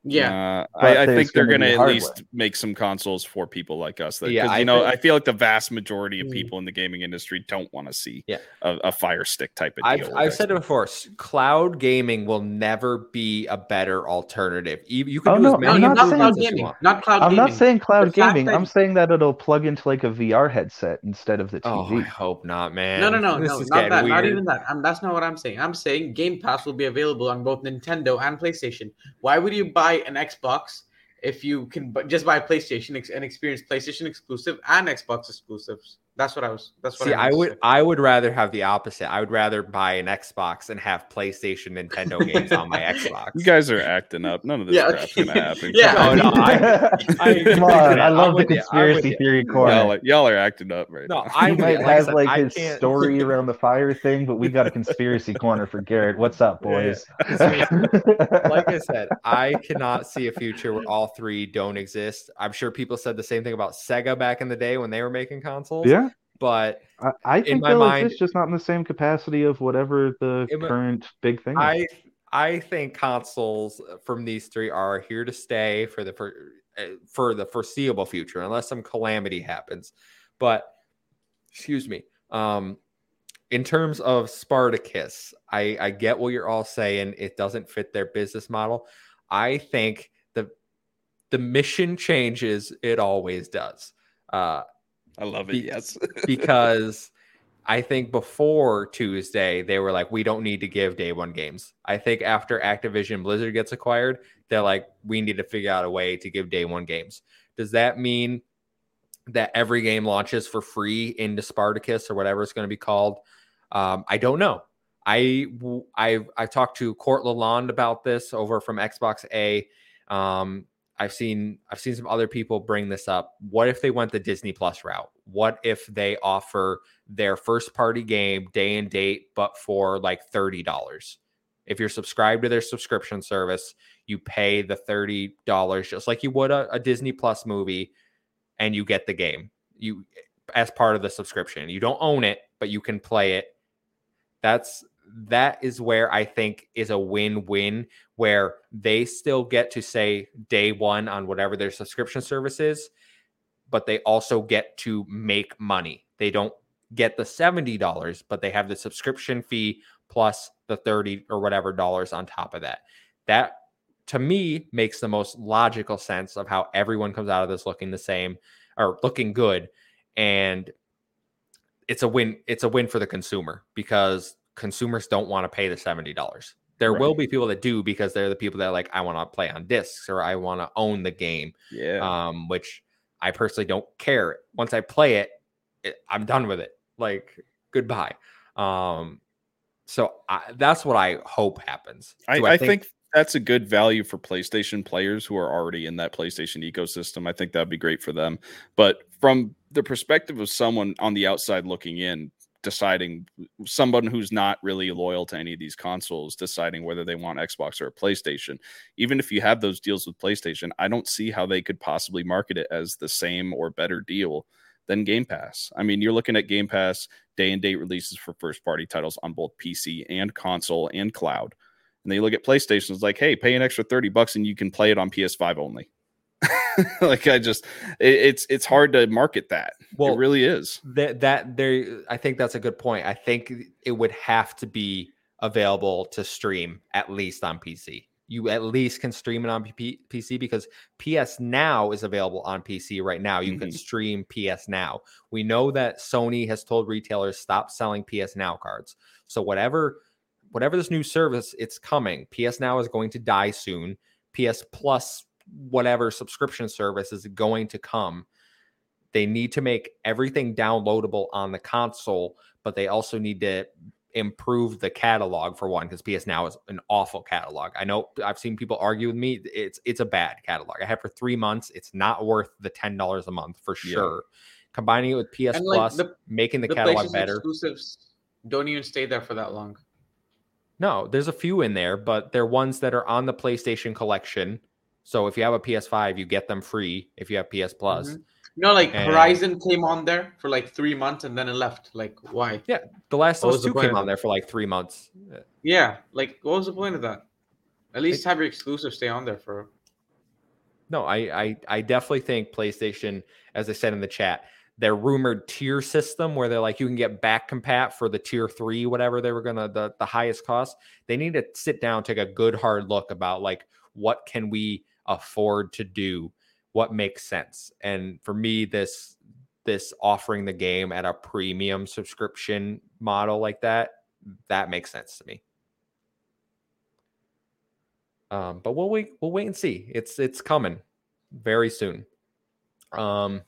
Yeah, Uh, I, I think they're gonna going to at least make some consoles for people like us. That, Yeah, 'cause, I you know, think- I feel like the vast majority of Mm. people in the gaming industry don't want to see Yeah. a, a Fire Stick type of I've, deal. I've said it before. Cloud gaming will never be a better alternative. You, you can Oh, do no, as many I'm not, not not saying- cloud as you gaming. want. Not cloud I'm gaming. not saying cloud The gaming. that- I'm saying that it'll plug into like a VR headset instead of the TV. Oh, I hope not, man. No, no, no, This no, is not getting that. Not even that. Um, that's not what I'm saying. I'm saying Game Pass will be available on both Nintendo and PlayStation. Why would you buy an Xbox if you can just buy a PlayStation and experience PlayStation exclusive and Xbox exclusives? That's what I was. That's what See, I, I would. I would rather have the opposite. I would rather buy an Xbox and have PlayStation Nintendo games on my [laughs] Xbox. You guys are acting up. None of this Yeah, crap's okay. going to happen. Yeah, No, no, I- [laughs] I- Come on, I love the with you, I'm with conspiracy you. theory y'all, corner. are- y'all are acting up right No, now. I He might like have like I his can't- story [laughs] around the fire thing, but we got a conspiracy corner for Garrett. What's up, Yeah, boys? like I said, I cannot see a future where all three don't exist. I'm sure people said the same thing about Sega back in the day when they were making consoles. yeah, But I, I think my they'll mind- exist, just not in the same capacity of whatever the In my- current big thing. is. I I think consoles from these three are here to stay for the for, uh, for the foreseeable future, unless some calamity happens. But excuse me. Um, in terms of Spartacus, I, I get what you're all saying. It doesn't fit their business model. I think the the mission changes. It always does. Uh, I love it. Be- Yes. [laughs] because I think before Tuesday they were like, we don't need to give day one games. I think after Activision Blizzard gets acquired, they're like, we need to figure out a way to give day one games. Does that mean that every game launches for free into Spartacus or whatever it's going to be called? Um, I don't know. I I I talked to Court Lalonde about this over from Xbox A. Um, I've seen I've seen some other people bring this up. What if they went the Disney Plus route? What if they offer their first party game day and date, but for like thirty dollars? If you're subscribed to their subscription service, you pay the thirty dollars just like you would a, a Disney Plus movie, and you get the game. You as part of the subscription. You don't own it, but you can play it. That's that is where I think is a win-win where they still get to say day one on whatever their subscription service is, but they also get to make money. They don't get the $70, but they have the subscription fee plus the 30 or whatever dollars on top of that. That to me makes the most logical sense of how everyone comes out of this looking the same or looking good and it's a win it's a win for the consumer because consumers don't want to pay the $70 there right. will be people that do because they're the people that like i want to play on discs or i want to own the game yeah um which i personally don't care once i play it, it i'm done with it like goodbye um so I, that's what i hope happens I, I, I think, think that's a good value for PlayStation players who are already in that PlayStation ecosystem. I think that'd be great for them. But from the perspective of someone on the outside looking in, deciding someone who's not really loyal to any of these consoles, deciding whether they want Xbox or a PlayStation, even if you have those deals with PlayStation, I don't see how they could possibly market it as the same or better deal than Game Pass. I mean, you're looking at Game Pass day and date releases for first party titles on both PC and console and cloud. And then you look at PlayStation, it's like, hey, pay an extra 30 bucks and you can play it on PS5 only. [laughs] like I just it, it's it's hard to market that. Well, it really is. That that there I think that's a good point. I think it would have to be available to stream at least on PC. You at least can stream it on P- PC because PS Now is available on PC right now. You mm-hmm. can stream PS Now. We know that Sony has told retailers stop selling PS Now cards. So whatever whatever this new service, it's coming. PS Now is going to die soon. PS Plus, whatever subscription service is going to come. They need to make everything downloadable on the console, but they also need to improve the catalog for one because PS Now is an awful catalog. I know I've seen people argue with me. It's it's a bad catalog. I had for three months. It's not worth the ten dollars a month for sure. Yeah. Combining it with PS Plus, the, making the, the catalog better. Exclusives don't even stay there for that long. No, there's a few in there, but they're ones that are on the PlayStation collection. So if you have a PS5, you get them free if you have PS Plus. Mm-hmm. No, like and, Horizon came on there for like three months and then it left. Like, why? Yeah, The Last of Us 2 came on there for like three months. Yeah, like, what was the point of that? At least have your exclusive stay on there for. No, I, I, I definitely think PlayStation, as I said in the chat, their rumored tier system where they're like you can get back compat for the tier three, whatever they were gonna the, the highest cost. They need to sit down, take a good hard look about like what can we afford to do, what makes sense. And for me, this this offering the game at a premium subscription model like that, that makes sense to me. Um, but we'll wait, we'll wait and see. It's it's coming very soon. Um,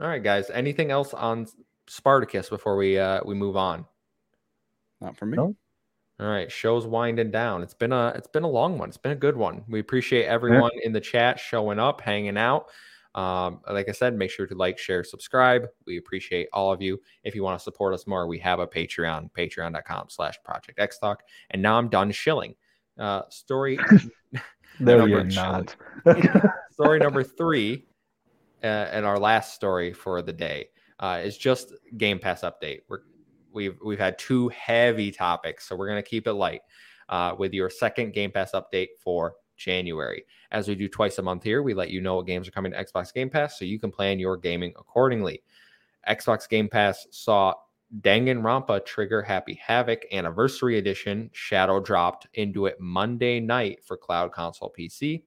all right, guys. Anything else on Spartacus before we uh we move on? Not for me. No. All right, show's winding down. It's been a it's been a long one. It's been a good one. We appreciate everyone yeah. in the chat showing up, hanging out. Um, like I said, make sure to like, share, subscribe. We appreciate all of you. If you want to support us more, we have a Patreon, patreon.com slash project X Talk. And now I'm done shilling. Uh story [laughs] [laughs] No, you're not. [laughs] story number three uh, and our last story for the day uh, is just Game Pass update. We're, we've we've had two heavy topics, so we're gonna keep it light uh, with your second Game Pass update for January. As we do twice a month here, we let you know what games are coming to Xbox Game Pass, so you can plan your gaming accordingly. Xbox Game Pass saw Danganronpa Trigger Happy Havoc Anniversary Edition Shadow dropped into it Monday night for Cloud Console PC.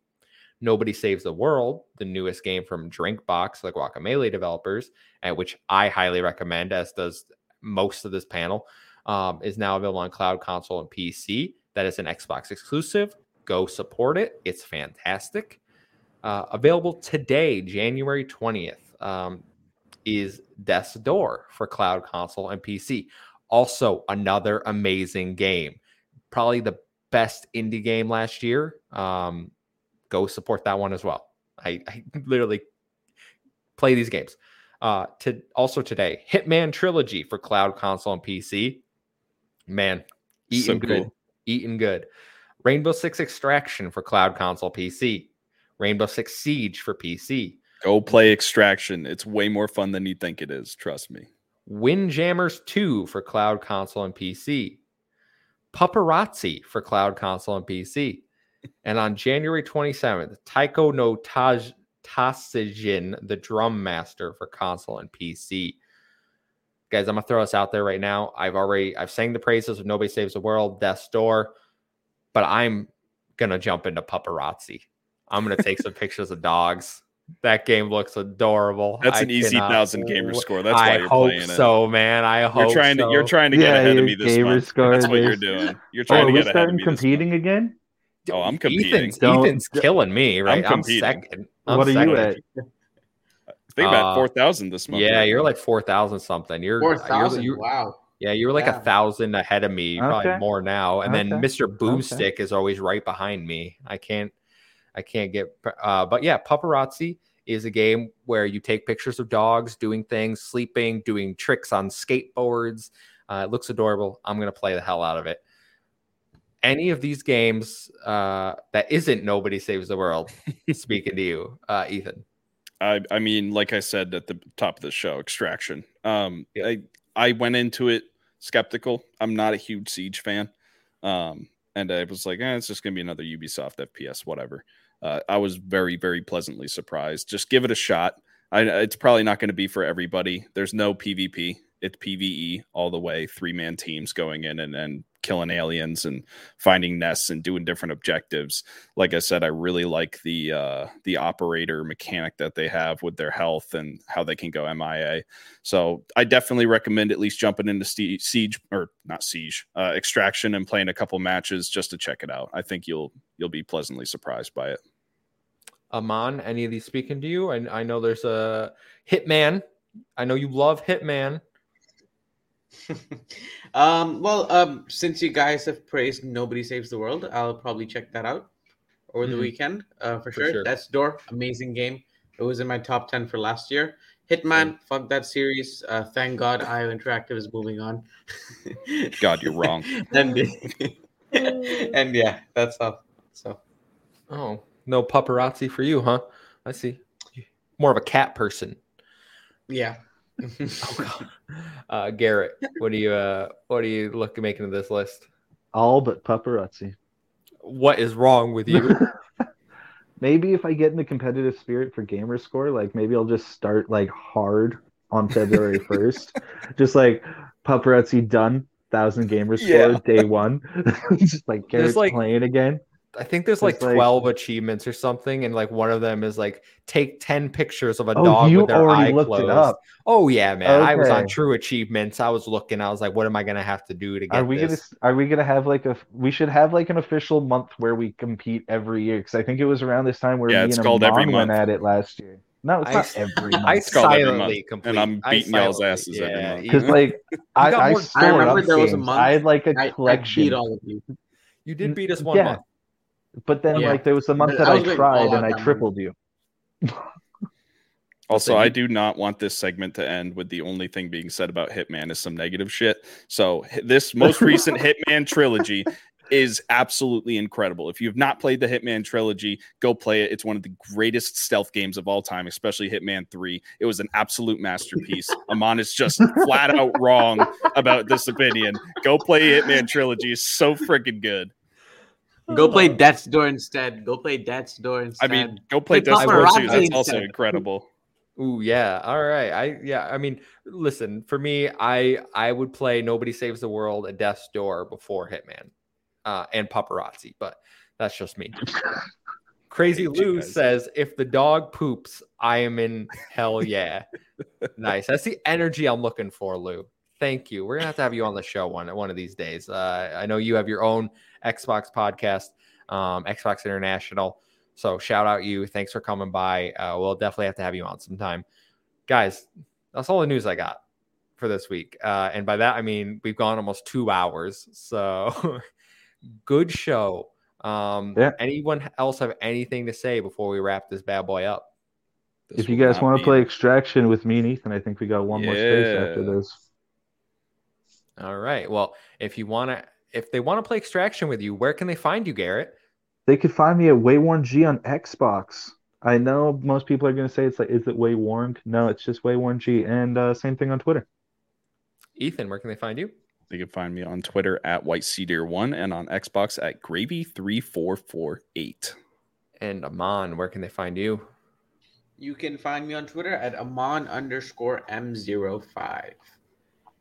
Nobody Saves the World, the newest game from Drinkbox, the Guacamelee developers, which I highly recommend, as does most of this panel, um, is now available on cloud console and PC. That is an Xbox exclusive. Go support it. It's fantastic. Uh, available today, January 20th, um, is Death's Door for cloud console and PC. Also, another amazing game. Probably the best indie game last year. Um, go support that one as well. I, I literally play these games. Uh, to also today, Hitman Trilogy for cloud console and PC. Man, eating So good, cool. eating good. Rainbow Six Extraction for cloud console PC. Rainbow Six Siege for PC. Go play Extraction. It's way more fun than you think it is. Trust me. Windjammers 2 for cloud console and PC. Paparazzi for cloud console and PC. And on January 27th, Taiko no Taj Tasijin, the drum master for console and PC. Guys, I'm gonna throw this out there right now. I've already I've sang the praises of Nobody Saves the World, Death's Door, but I'm gonna jump into paparazzi. I'm gonna take some pictures of dogs. That game looks adorable. That's I an easy cannot thousand gamer score. That's why I you're hope playing it. so, man. I hope You're trying to you're trying to get Yeah, ahead of me this gamer month. score That's what you're doing. You're Oh, trying are to get ahead of starting me competing again? Oh, I'm competing. Ethan's, Ethan's killing me, right? I'm, competing. second. I'm what are you at? I think about Uh, four thousand this month. Yeah, right you're now. like four thousand something. You're Four you're- thousand. you're- Wow. Yeah, you were like a thousand ahead of me, probably Okay. more now. And then Mr. Boomstick is always right behind me. I can't, I can't get. Uh, but yeah, paparazzi is a game where you take pictures of dogs doing things, sleeping, doing tricks on skateboards. Uh, it looks adorable. I'm gonna play the hell out of it. Any of these games uh, that isn't Nobody Saves the World. [laughs] speaking to you, uh, Ethan. I, I mean, like I said at the top of the show, Extraction. Um, Yeah. I I went into it skeptical. I'm not a huge Siege fan, um, and I was like, eh, it's just gonna be another Ubisoft FPS, whatever. Uh, I was very very pleasantly surprised. Just give it a shot. I, it's probably not going to be for everybody. There's no PvP. It's PVE all the way. Three man teams going in and, and killing aliens and finding nests and doing different objectives like I said, I really like the uh, the operator mechanic that they have with their health and how they can go MIA. So I definitely recommend at least jumping into Siege or not Siege, uh, Extraction and playing a couple matches just to check it out. I think you'll you'll be pleasantly surprised by it. Amon, any of these speaking to you? And I know there's a Hitman. I know you love Hitman. [laughs] um, well, um, since you guys have praised Nobody Saves the World, I'll probably check that out over the Mhm. weekend uh, for, For sure. sure. That's Door, amazing game. It was in my top 10 for last year. Hitman, fuck that series. Uh, thank God IO Interactive is moving on. [laughs] God, you're wrong. [laughs] and, and yeah, that's all. So, Oh, no paparazzi for you, huh? I see. More of a cat person. yeah. [laughs] Oh God. Uh, Garrett, what do you uh, what do you look at making of this list? All but paparazzi. What is wrong with you? [laughs] maybe if I get in the competitive spirit for gamer score, like maybe I'll just start like hard on February [laughs] first. just like paparazzi done, thousand gamer score Yeah. day one. just like Garrett's like- playing again. I think there's like like- 12 achievements or something, and like one of them is like take 10 pictures of a Oh, dog you with their already eye looked closed. it up. Oh yeah, man. I was on True Achievements. I was looking. I was like, what am I gonna have to do to get Are we this? gonna are we gonna have like a we should have like an official month where we compete every year because I think it was around this time where Yeah, me it's and called every Amon went at it last year. No, it's I not s- every [laughs] month. I It's called every silently month, complete. and I'm beating y'all's silently- asses every month. because like [laughs] I, I I remember up there was a month I had like a I, I collection, beat all of you. you did beat us one yeah. month. But then Yeah. like there was the month that I I, tried and I that month. tripled you. [laughs] Also, I do not want this segment to end with the only thing being said about Hitman is some negative shit. So this most [laughs] recent Hitman trilogy is absolutely incredible. If you've not played the Hitman trilogy, go play it. It's one of the greatest stealth games of all time, especially Hitman 3. It was an absolute masterpiece. [laughs] Amon is just flat out wrong about this opinion. Go play Hitman trilogy. It's so freaking good. Go play Death's Door instead. Go play Death's Door instead. I mean, go play Play Dust Door too. Paparazzi That's also incredible. Ooh, yeah. All right. I yeah. I mean, listen. For me, I I would play Nobody Saves the World at Death's Door before Hitman, uh, and Paparazzi. But that's just me. [laughs] Crazy Lou guys. says, "If the dog poops, I am in hell [laughs] yeah." nice. That's the energy I'm looking for, Lou. Thank you. We're gonna have to have you on the show one one of these days. Uh, I know you have your own Xbox podcast, um, Xbox International. So shout out you. Thanks for coming by. Uh, we'll definitely have to have you on sometime, guys. That's all the news I got for this week. Uh, and by that I mean we've gone almost two hours. So [laughs] good show. Um, Yeah. Anyone else have anything to say before we wrap this bad boy up? This if you guys want to play Extraction with me and Ethan, I think we got one more space after this. All right. Well, if you want to, if they want to play Extraction with you, where can they find you, Garrett? They could find me at Wayworn G on Xbox. I know most people are going to say it's like, is it Wayworn? No, it's just Wayworn G, and uh, same thing on Twitter. Ethan, where can they find you? They can find me on Twitter at White Sea Deer One and on Xbox at Gravy three four four eight. And Amon, where can they find you? You can find me on Twitter at Amon underscore M05.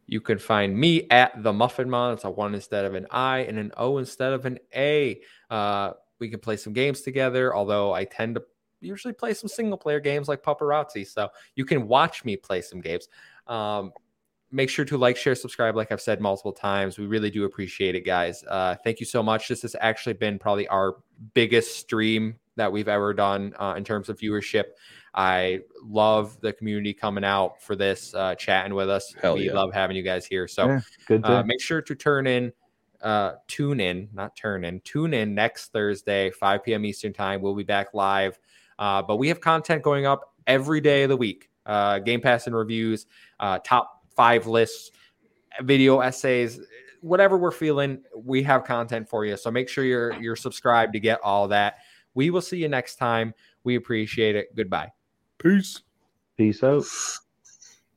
You can find me at the Muffin Mon. It's a one instead of an I and an O instead of an A. Uh, we can play some games together, although I tend to usually play some single player games like Paparazzi. So you can watch me play some games. Um, make sure to like, share, subscribe, like I've said multiple times. We really do appreciate it, guys. Uh, thank you so much. This has actually been probably our biggest stream that we've ever done uh, in terms of viewership. I love the community coming out for this, uh, chatting with us. Hell we yeah. love having you guys here. So Yeah, Good. uh, make sure to turn in, uh, tune in, not turn in, tune in next Thursday, 5 p.m. Eastern time. We'll be back live. Uh, but we have content going up every day of the week. Uh, Game Pass and reviews, uh, top five lists, video essays, whatever we're feeling, we have content for you. So make sure you're you're subscribed to get all that. We will see you next time. We appreciate it. Goodbye. Peace. peace out.